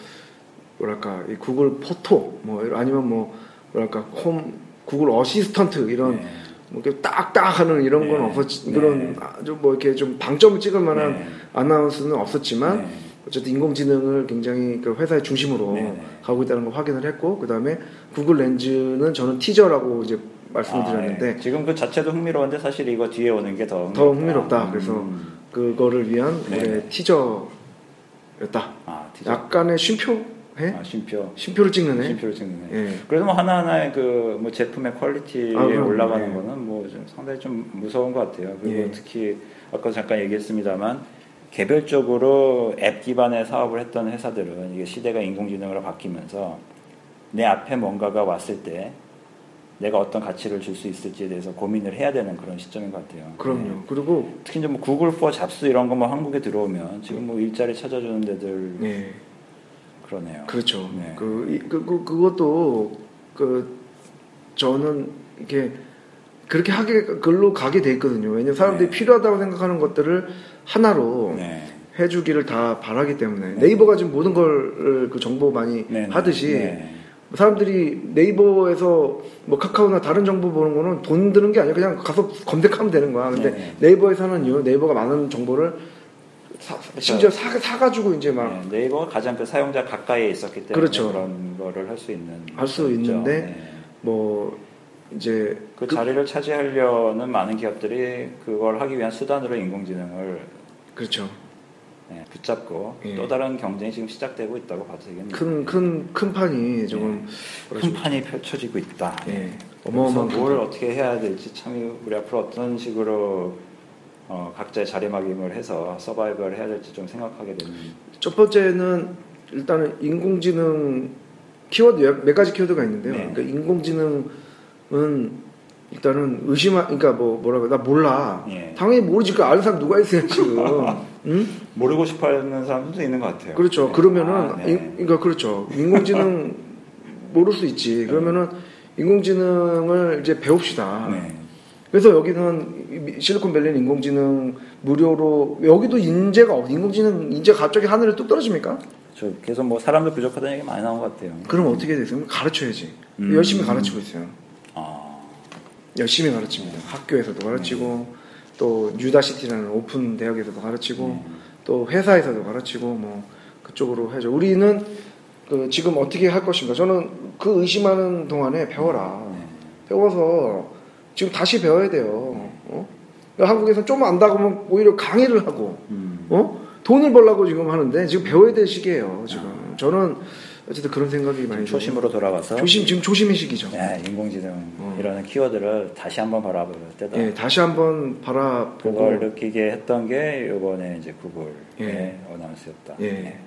뭐랄까 이 구글 포토 뭐 아니면 뭐 뭐랄까 홈 구글 어시스턴트 이런 네. 뭐 이렇게 딱딱 하는 이런 건 네. 없었 네. 그런 아주 뭐 이렇게 좀 방점을 찍을 만한 네. announce는 없었지만 네. 어쨌든 인공지능을 굉장히 그 회사의 중심으로 네, 네. 가고 있다는 걸 확인을 했고 그 다음에 구글 렌즈는 저는 teaser라고 이제 말씀을 아, 드렸는데 네. 지금 그 자체도 흥미로운데 사실 이거 뒤에 오는 게 더 더 흥미롭다. 그래서 음. 그거를 위한 네. 올해 teaser였다. 아, 티저. 약간의 쉼표 해 아, 쉼표. 쉼표를 찍는 해. 쉼표를 찍는 해. 예. 그래서 뭐 하나하나의 그 뭐 제품의 quality에 아, 올라가는 예. 거는 뭐 좀 상당히 좀 무서운 것 같아요. 그리고 예. 특히 아까 잠깐 얘기했습니다만 개별적으로 앱 기반의 사업을 했던 회사들은 이게 시대가 인공지능으로 바뀌면서 내 앞에 뭔가가 왔을 때 내가 어떤 가치를 줄 수 있을지에 대해서 고민을 해야 되는 그런 시점인 것 같아요. 그럼요. 네. 그리고 특히 이제 뭐 구글 포 잡스 이런 거뭐 한국에 들어오면 지금 뭐 일자리 찾아주는 데들 예. 그러네요. 그렇죠. 네. 그, 이- 그, 그 그것도 그 저는 이게 그렇게 하게 글로 가게 돼 있거든요. 왜냐면 사람들이 네. 필요하다고 생각하는 것들을 하나로 네. 해주기를 다 바라기 때문에 네. 네이버가 지금 모든 걸 그 정보 많이 네, 네. 하듯이 네. 사람들이 네이버에서 뭐 카카오나 다른 정보 보는 거는 돈 드는 게 아니라 그냥 가서 검색하면 되는 거야. 근데 네, 네. 네이버에서는요, 네이버가 많은 정보를 사- 심지어 사, 사가지고 이제 막 네, 네이버가 가장 그 사용자 가까이에 있었기 때문에 그렇죠. 런 거를 할 수 있는 할수 거죠. 있는데 네. 뭐 이제 그, 자리를 차지하려는 많은 기업들이 그걸 하기 위한 수단으로 인공지능을 그렇죠. 네, 붙잡고 예. 또 다른 경쟁이 지금 시작되고 있다고 봐도 되겠네요. 큰 큰 큰 판이 조금 큰 판이 펼쳐지고 있다. 예, 어마어마한 어마어마한 뭘큰 어떻게 해야 될지 참 우리 앞으로 어떤 식으로 어, 각자의 자리막임을 해서 서바이벌을 해야 될지 좀 생각하게 되는. 첫 번째는 일단은 인공지능 키워드 몇- 몇 가지 키워드가 있는데요. 네. 그러니까 인공지능은 일단은 의심하 그러니까 뭐 뭐라고 나 몰라. 예. 당연히 모르지 그 아는 사람 누가 있어요 지금. 응? 모르고 싶어 하는 사람들도 있는 것 같아요. 그렇죠. 네. 그러면은 아, 네. 인- 그러니까 그렇죠. 인공지능 모를 수 있지. 그러면은 인공지능을 이제 배웁시다. 네. 그래서 여기는 실리콘밸리는 인공지능 무료로 여기도 인재가 없 인공지능 인재 갑자기 하늘에 뚝 떨어집니까? 저 계속 뭐 사람도 부족하다는 얘기 많이 나온 것 같아요. 그럼 어떻게 되세요? 가르쳐야지. 음. 열심히 가르치고 있어요. 아, 열심히 가르칩니다. 학교에서도 가르치고 또 뉴다시티라는 오픈 대학에서도 가르치고 네. 또 회사에서도 가르치고 뭐 그쪽으로 해죠. 우리는 그 지금 어떻게 할 것인가? 저는 그 의심하는 동안에 배워라. 네. 배워서 지금 다시 배워야 돼요. 어? 그러니까 한국에서 좀 안다고 하면 오히려 강의를 하고 음. 어? 돈을 벌라고 지금 하는데 지금 배워야 될 시기예요. 지금 저는 어쨌든 그런 생각이 많이 들어요. 초심으로 돌아가서 조심 지금 조심의 시기죠. 네, 인공지능 어. 이라는 키워드를 다시 한번 바라볼 때다. 예, 다시 한번 바라보고 그걸 느끼게 했던 게 이번에 이제 구글의 예. 어나운스였다. 예.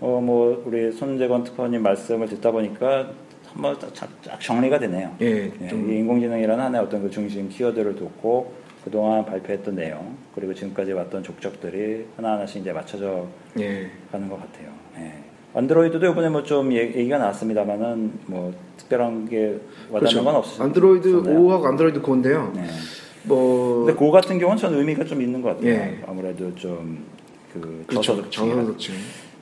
어, 뭐 우리 손재건 특파원님 말씀을 듣다 보니까 한번 딱 정리가 되네요. 예, 예, 좀이 인공지능이라는 하나의 어떤 그 중심 키워드를 뒀고 그동안 발표했던 내용 그리고 지금까지 왔던 족적들이 하나하나씩 이제 맞춰져 예. 가는 것 같아요. 예. 안드로이드도 이번에 뭐 좀 얘기가 나왔습니다만은 뭐 특별한 게 와닿는 건 없어요. 안드로이드 5하고 안드로이드 9인데요. 네. 뭐 근데 고 같은 경우는 전 의미가 좀 있는 것 같아요. 예. 아무래도 좀그 그렇죠. 저소득층. 저소득층.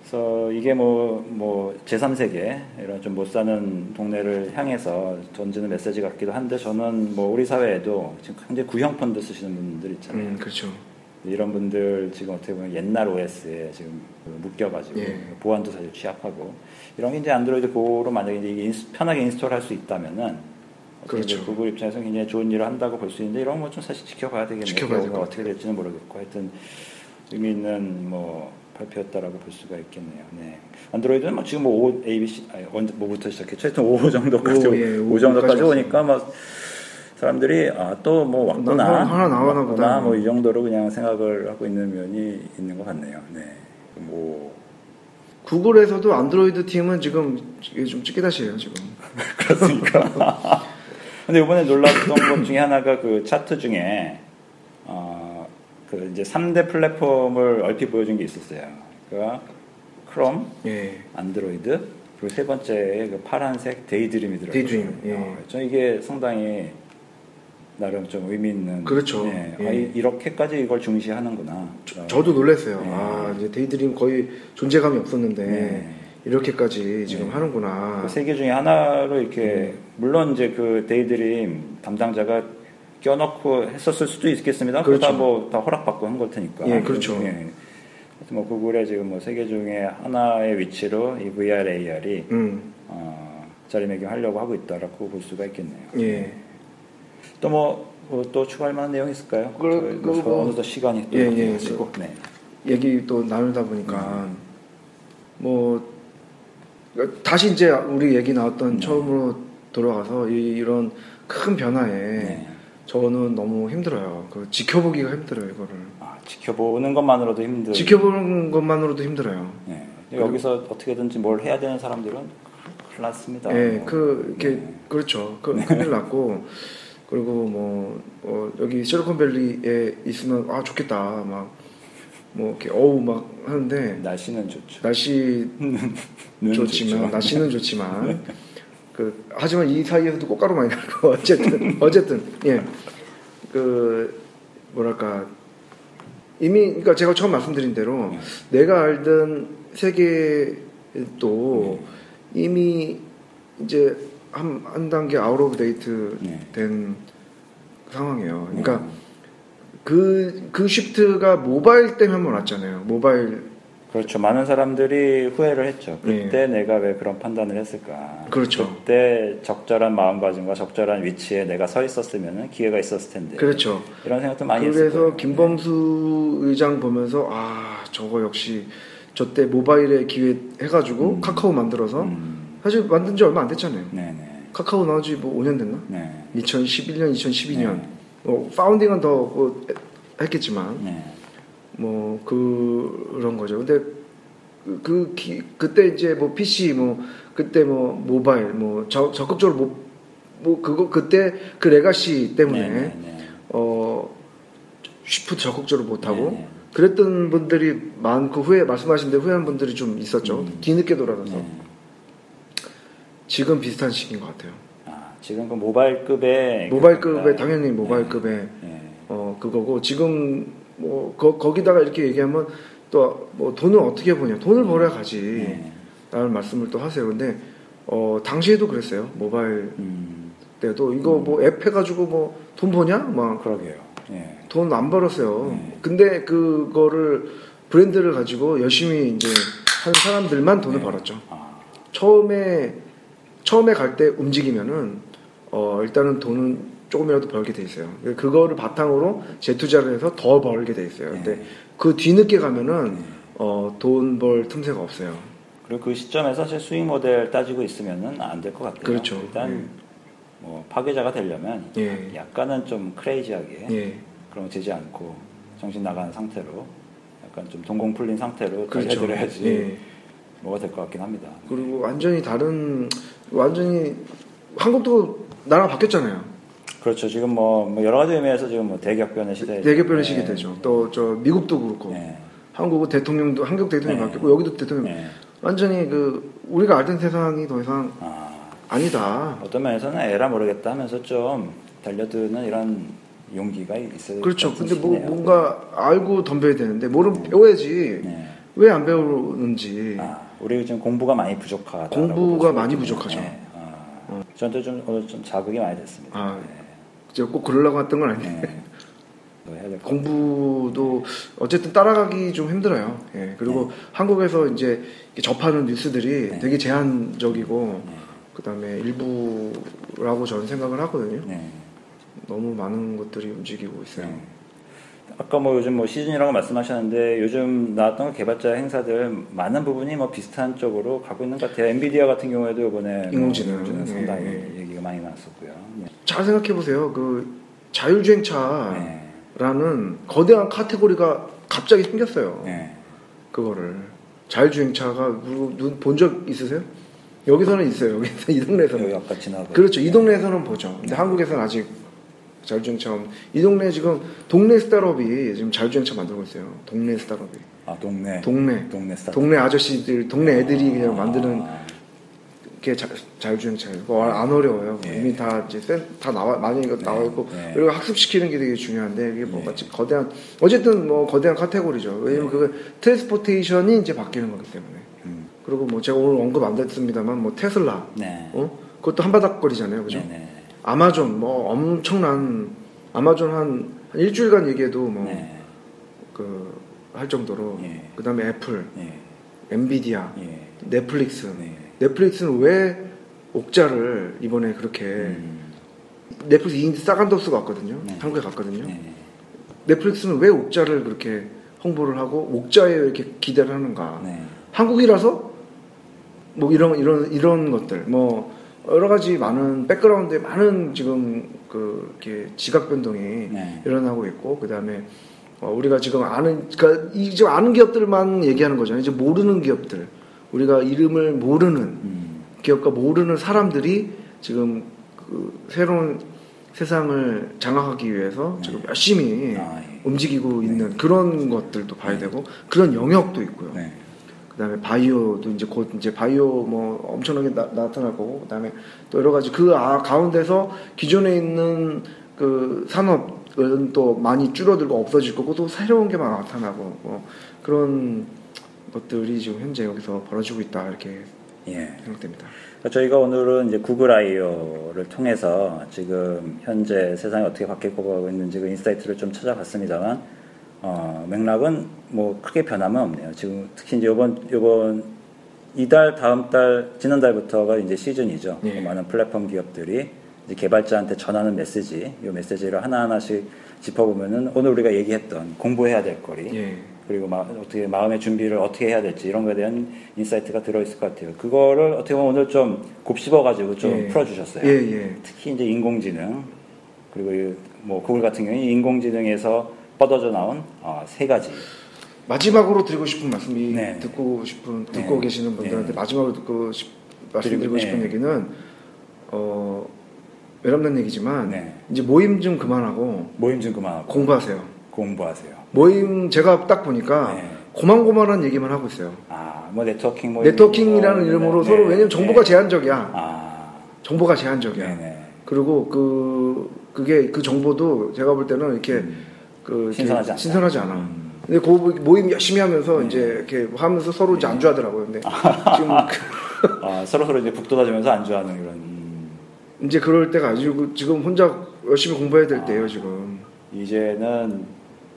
그래서 이게 뭐, 뭐, 제3세계, 이런 좀 못 사는 동네를 향해서 던지는 메시지 같기도 한데, 저는 뭐, 우리 사회에도 지금 현재 구형 펀드 쓰시는 분들 있잖아요. 음, 그렇죠. 이런 분들 지금 어떻게 보면 옛날 OS에 지금 묶여가지고, 예. 보안도 사실 취약하고, 이런 게 이제 안드로이드 고로 만약에 이제 인스- 편하게 install 할 수 있다면은, 그렇죠. 구글 입장에서 굉장히 좋은 일을 한다고 볼 수 있는데, 이런 건 좀 사실 지켜봐야 되겠네요. 지켜봐야 어떻게 될지는 모르겠고, 하여튼, 의미 있는 뭐 발표였다라고 볼 수가 있겠네요. 네. 안드로이드는 뭐 지금 뭐 O, ABC, 아니, 언제, 뭐부터 시작했죠? 하여튼 O 정도까지, O, 예, O 정도까지 오니까 막 사람들이 아, 또 뭐 왔구나. 나- 하나 나가나 보다. 뭐 이 정도로 그냥 생각을 하고 있는 면이 있는 것 같네요. 네. 뭐, 구글에서도 안드로이드 팀은 지금 이게 좀 쯔끼다시예요 지금. 그렇습니까? 근데 이번에 놀랐던 것 중에 하나가 그 차트 중에 어, 그 이제 3대 플랫폼을 얼핏 보여준 게 있었어요. 그가 크롬, 예. 안드로이드 그리고 세 번째에 그 파란색 데이드림이더라고요. 데이드림, 예. 어, 저는 이게 상당히 나름 좀 의미 있는. 그렇죠. 예. 예. 아, 이- 이렇게까지 이걸 중시하는구나. 어, 저도 놀랐어요. 네. 아 이제 Daydream 거의 존재감이 없었는데 네. 이렇게까지 지금 네. 하는구나. 그 세 개 중에 하나로 음. 이렇게 물론 이제 그 Daydream 담당자가 껴넣고 했었을 수도 있겠습니다. 그렇죠. 그렇다 뭐 다 허락받고 한 걸 테니까. 예, 그렇죠. 예. 하여튼 뭐 구글의 지금 뭐 세 개 중에 하나의 위치로 이 VR, AR이 음. 어, 자리매김하려고 하고 있다라고 볼 수가 있겠네요. 예. 또 뭐 또 추가할 만한 내용 있을까요? 그- 저희 뭐그 뭐- 어느덧 시간이 또 예, 예. 가지고 네. 얘기 또 나누다 보니까 뭐 다시 이제 우리 얘기 나왔던 네. 처음으로 돌아가서 이, 이런 큰 변화에 네. 저는 너무 힘들어요. 그 지켜보기가 힘들어요 이거를. 아, 지켜보는 것만으로도 힘들. 지켜보는 것만으로도 힘들어요. 네. 여기서 어떻게든지 뭘 해야 되는 사람들은 큰일 났습니다. 예, 뭐. 그 이렇게 네. 그렇죠. 그, 큰일 났고 그리고 뭐 어, 여기 실리콘밸리에 있으면 아 좋겠다 막 뭐 이렇게 어우 막 하는데 날씨는 좋죠. 날씨는 좋지만 좋죠. 날씨는 좋지만 그 하지만 이 사이에서도 꽃가루 많이 나고 어쨌든 어쨌든 예그 뭐랄까 이미 그러니까 제가 처음 말씀드린 대로 네. 내가 알던 세계도 이미 이제 한, 한 단계 out of date 네. 된 상황이에요. 그러니까 음, 그, 그 시프트가 모바일 때문에 왔잖아요. 모바일 그렇죠. 많은 사람들이 후회를 했죠. 네. 그때 내가 왜 그런 판단을 했을까? 그렇죠. 그때 적절한 마음가짐과 적절한 위치에 내가 서 있었으면 기회가 있었을 텐데. 그렇죠. 이런 생각도 많이 했을 그래서. 김범수 의장 보면서 아 저거 역시 저때 모바일에 기회 해가지고 음. 카카오 만들어서 음, 사실 만든 지 얼마 안 됐잖아요. 네네. 카카오 나온 지 뭐 5년 됐나? 네. 2011년, 2012년. 네. 뭐 파운딩은 더 뭐 했겠지만 네. 뭐 그런 거죠. 근데 그, 그 기- 그때 이제 뭐 PC 뭐 그때 뭐 모바일 뭐 적, 적극적으로 뭐, 뭐 그거 그때 그 레가시 때문에 네, 네, 네. 어 쉬프트 적극적으로 못 하고 네, 네. 그랬던 분들이 많고 후에 말씀하신 대로 후회한 분들이 좀 있었죠. 음. 뒤늦게 돌아가서 네. 지금 비슷한 시기인 것 같아요. 아, 지금 그 모바일급의 모바일급에 당연히 모바일급에 네. 어 그거고 지금 뭐 거, 거기다가 이렇게 얘기하면 또 뭐 돈을 어떻게 버냐 돈을 벌어야 가지 네. 라는 말씀을 또 하세요 근데 어 당시에도 그랬어요 모바일 음, 때도 이거 뭐앱 해가지고 뭐 돈 버냐 막 그러게요. 예. 돈안 벌었어요 네. 근데 그거를 브랜드를 가지고 열심히 이제 한 사람들만 돈을 네. 벌었죠 아, 처음에 처음에 갈 때 움직이면은 어 일단은 돈은 조금이라도 벌게 돼 있어요. 그거를 바탕으로 재투자를 해서 더 벌게 돼 있어요. 근데 네. 그 뒤늦게 가면은 네. 어돈 벌 틈새가 없어요. 그리고 그 시점에서 제 수익 모델 따지고 있으면은 안 될 것 같아요. 그렇죠. 일단 예. 뭐 파괴자가 되려면 예. 약간은 좀 크레이지하게 예. 그런 거 되지 않고 정신 나간 상태로 약간 좀 동공 풀린 상태로 그렇죠. 해드려야지 예. 뭐가 될 것 같긴 합니다. 그리고 완전히 다른 완전히 한국도 나라 바뀌었잖아요. 그렇죠. 지금 뭐, 뭐 여러 가지 의미에서 지금 뭐 대격변의 시대. 대격변의 시기 되죠. 또 저 미국도 그렇고 네. 한국은 대통령도 한국 대통령이 네. 바뀌고 여기도 대통령 네. 완전히 그 우리가 알던 세상이 더 이상 아, 아니다. 어떤 면에서는 에라 모르겠다 하면서 좀 달려드는 이런 용기가 있어요. 그렇죠. 근데 뭐 뭔가 알고 덤벼야 되는데 뭐를 배워야지. 네. 왜안 배우는지. 아, 우리 지금 공부가 많이 부족하다. 공부가 많이 부족하죠. 아, 저한테 좀 오늘 좀 자극이 많이 됐습니다. 아, 제가 꼭 그러려고 했던 건 아닌데. 네. 뭐 공부도 어쨌든 따라가기 좀 힘들어요. 예. 그리고 한국에서 이제 접하는 뉴스들이 네. 되게 제한적이고 네. 그다음에 일부라고 저는 생각을 하거든요. 네. 너무 많은 것들이 움직이고 있어요. 네. 아까 뭐 요즘 뭐 시즌이라고 말씀하셨는데 요즘 나왔던 개발자 행사들 많은 부분이 뭐 비슷한 쪽으로 가고 있는 것 같아요. 엔비디아 같은 경우에도 이번에 뭐 인공지능. 인공지능 상당히 예, 얘기가 많이 나왔었고요. 네. 잘 생각해 보세요. 그 자율주행차라는 네. 거대한 카테고리가 갑자기 생겼어요. 네. 그거를 자율주행차가 본 적 있으세요? 여기서는 있어요. 여기서 이 동네에서는 여기 아까 지나고 그렇죠. 이 동네에서는 보죠. 근데 한국에서는 아직 자율주행차 없- 이 동네 지금 동네 스타트업이 지금 자율주행차 만들고 있어요. 동네 스타트업이. 아 동네 동네 동네 스타 동네 아저씨들, 동네 애들이 그냥 만드는 아, 게 자, 자율주행차예요. 그거 안 어려워요. 예. 이미 다 이제 센- 다 나와 많이 이거 나와 있고 네. 그리고 학습시키는 게 되게 중요한데 이게 뭐 네. 마치 거대한 어쨌든 뭐 거대한 카테고리죠. 왜냐면 그거 transportation이 이제 바뀌는 거기 때문에. 음. 그리고 뭐 제가 오늘 언급 안 됐습니다만 뭐 테슬라, 네. 어 그것도 한바닥거리잖아요, 그죠? 네네. 아마존 뭐 엄청난 아마존 한, 한 일주일간 얘기해도 뭐 그할 네. 정도로 예. 그다음에 애플, 예. 엔비디아, 예. 넷플릭스. 네. 넷플릭스는 왜 옥자를 이번에 그렇게 음. 넷플릭스 인디 싸간더스가 왔거든요. 네. 한국에 갔거든요. 네. 넷플릭스는 왜 옥자를 그렇게 홍보를 하고 옥자에 왜 이렇게 기대를 하는가? 네. 한국이라서 뭐 이런 이런 이런 것들 뭐 여러 가지 많은 백그라운드에 많은 지금 그 이렇게 지각 변동이 네. 일어나고 있고 그다음에 어, 우리가 지금 아는 그러니까 이 지금 아는 기업들만 얘기하는 거잖아요. 이제 모르는 기업들 우리가 이름을 모르는 음. 기업과 모르는 사람들이 지금 그 새로운 세상을 장악하기 위해서 지금 열심히 아, 예. 움직이고 있는 그런 것들도 봐야 되고 그런 영역도 있고요. 네. 그다음에 바이오도 이제 곧 이제 바이오 뭐 엄청나게 나, 타날 거고 그다음에 또 여러 가지 그 아, 가운데서 기존에 있는 그 산업은 또 많이 줄어들고 없어질 거고 또 새로운 게 막 나타나고 뭐 그런 것들이 지금 현재 여기서 벌어지고 있다 이렇게 예. 생각됩니다. 저희가 오늘은 이제 구글 I/O를 통해서 지금 현재 세상이 어떻게 바뀌고 있는지 그 insight를 좀 찾아봤습니다만 어, 맥락은 뭐 크게 변함은 없네요. 지금 특히 이제 이번 이번 이달 다음 달 지난달부터가 이제 시즌이죠. 예. 많은 플랫폼 기업들이 이제 개발자한테 전하는 메시지, 이 메시지를 하나 하나씩 짚어보면은 오늘 우리가 얘기했던 공부해야 될 거리, 예. 그리고 마, 어떻게 마음의 준비를 어떻게 해야 될지 이런 거에 대한 insight가 들어있을 것 같아요. 그거를 어떻게 보면 오늘 좀 곱씹어가지고 좀 예. 풀어주셨어요. 예, 예. 특히 이제 인공지능 그리고 이뭐 구글 같은 경우에 인공지능에서 뻗어져 나온 어, 세 가지. 마지막으로 드리고 싶은 말씀이 네. 듣고 싶은 듣고 네. 계시는 분들한테 네. 마지막으로 듣고 싶, 말씀드리고 드리고- 싶은 네. 얘기는 어 외람된 얘기지만 네. 이제 모임 좀 그만하고 모임 좀 그만하고 공부하세요. 공부하세요. 모임 제가 딱 보니까 네. 고만고만한 얘기만 하고 있어요. 아, 뭐 네트워킹 모임. 네트워킹이라는 뭐, 이름으로 네, 서로 네, 왜냐면 네. 정보가 제한적이야. 아, 정보가 제한적이야. 그리고 그 그게 그 정보도 제가 볼 때는 이렇게 음. 그 신선하지 않다. 신선하지 않아. 음. 근데 그 모임 열심히 하면서 네. 이제 이렇게 하면서 서로 이제 안주하더라고요. 근데 지금 그- 아, 서로 서로 이제 북돋아주면서 안주하는 이런. 음, 이제 그럴 때가 아니고 지금 혼자 열심히 공부해야 될 아. 때예요. 지금 이제는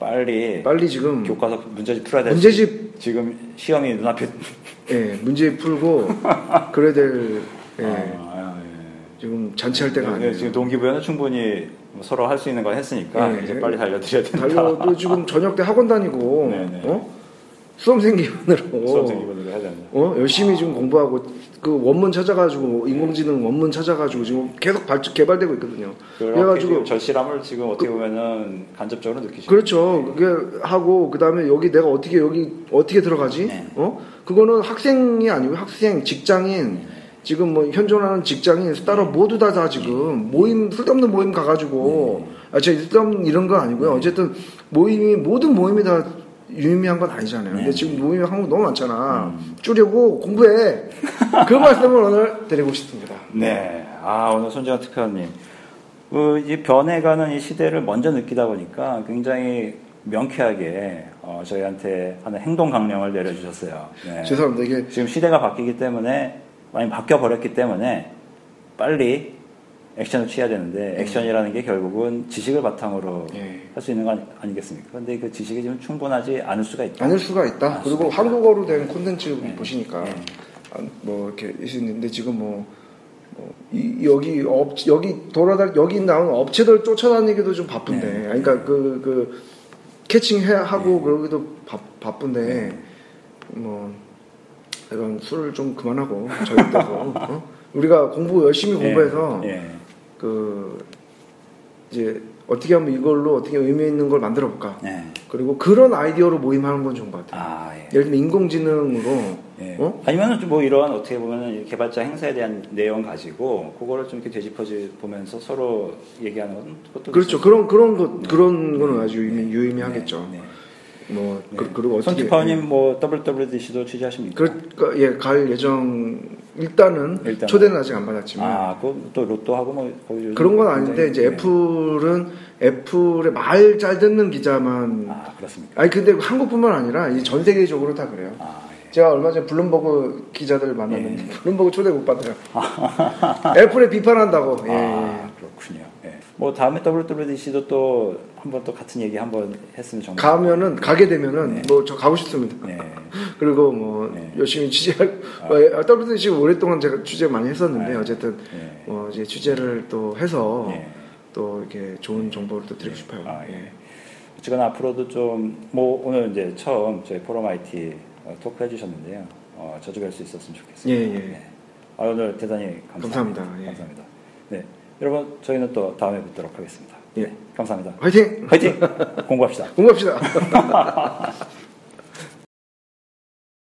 빨리 빨리 지금 교과서 문제집 풀어야 될. 문제집 지금 시험이 눈앞에. 예 문제 풀고 그래야 될 예, 아, 예. 지금 잔치할 때가 네, 아니에요. 지금 동기부여는 충분히 서로 할 수 있는 거 했으니까 네. 이제 빨리 달려드려야 된다. 달려도 지금 저녁 때 학원 다니고 네, 네. 어? 수험생 기반으로 수험생 해야 된다. 어? 열심히 지금 공부하고 그 원문 찾아가지고 인공지능 원문 찾아가지고 지금 계속 발, 개발되고 있거든요. 그래가지고 절실함을 지금 어떻게 보면은 간접적으로 느끼시죠. 그렇죠. 그게 하고 그 다음에 여기 내가 어떻게 여기 어떻게 들어가지? 네. 어? 그거는 학생이 아니고 학생, 직장인, 지금 뭐 현존하는 직장이 따로 모두 다 다 지금 모임 쓸데없는 모임 가가지고 아 제가 쓸데없는 이런 건 아니고요. 어쨌든 모임이 모든 모임이 다 유의미한 건 아니잖아요. 근데 네. 지금 모임이 한국 너무 많잖아. 줄이고 공부해. 그 말씀을 오늘 드리고 싶습니다. 네. 아, 오늘 손재원 특파원님. 그, 이 변해가는 이 시대를 먼저 느끼다 보니까 굉장히 명쾌하게 어, 저희한테 하는 행동 강령을 내려주셨어요. 네. 죄송합니다. 이게 지금 시대가 바뀌기 때문에 많이 바뀌어 버렸기 때문에 빨리 액션을 취해야 되는데 액션이라는 게 결국은 지식을 바탕으로 예. 할수 있는 거 아니, 아니겠습니까? 근데 그 지식이 지금 충분하지 않을 수가 있다. 아닐 수가 있다. 아, 그리고 수가 있다. 한국어로 된 콘텐츠 네. 보시니까 네. 아, 뭐 이렇게 있는데 지금 뭐, 뭐 이, 여기 업 여기 돌아다 여기 나오는 업체들 쫓아다니기도 좀 바쁜데, 네. 그러니까 그그 catching 해 하고 그러기도 바, 바쁜데 뭐 이런 술을 좀 그만하고 저희도 어? 우리가 공부 열심히 공부해서 예. 예. 그 이제 어떻게 하면 이걸로 어떻게 의미 있는 걸 만들어 볼까. 예. 그리고 그런 아이디어로 모임하는 건 좋은 것 같아요. 아, 예. 예를 들면 인공지능으로 예. 어? 아니면은 좀뭐 이러한 어떻게 보면은 이 개발자 행사에 대한 내용 가지고 그거를 좀 이렇게 되짚어지 보면서 서로 얘기하는 건 그것도 그렇죠. 그런 그런 것 그런 거는 아주 유의미, 유의미하겠죠. 네. 뭐 네. 그, 리고 어떻게 손티파님 뭐 WWDC도 취재하십니까? 그, 예, 갈 예정 일단은 일단은. 초대는 아직 안 받았지만 아, 그또 로또하고 뭐 그런 건 아닌데 이제 네. 애플은 애플의 말 잘 듣는 기자만 아, 그렇습니까? 아니 근데 한국뿐만 아니라 이전 세계적으로 다 그래요. 아, 예. 제가 얼마 전에 블룸버그 기자들 만났는데 예. 블룸버그 초대 못 받아요. 애플에 비판한다고. 예, 예. 아, 그렇군요. 예. 뭐 다음에 WWDC도 또 한번 또 같은 얘기 한번 했으면 정말 가면은 가게 되면은 네. 뭐저 가고 싶습니다. 네. 그리고 뭐 네. 열심히 취재할 아. 뭐, WWDC 오랫동안 제가 취재 많이 했었는데 네. 어쨌든 예. 뭐 이제 취재를 또 해서 예. 또 이렇게 좋은 정보를 또 드리고 싶어요. 아, 예. 예. 어쨌거나 앞으로도 좀 뭐 오늘 이제 처음 저희 포럼 IT 어, 토크 해주셨는데요. 어, 뵐수 있었으면 좋겠습니다. 예, 예. 네. 아, 오늘 대단히 감사합니다. 감사합니다. 예. 감사합니다. 네, 여러분 저희는 또 다음에 뵙도록 하겠습니다. 예. 네, 감사합니다. 화이팅! 화이팅! 공부합시다. 공부합시다.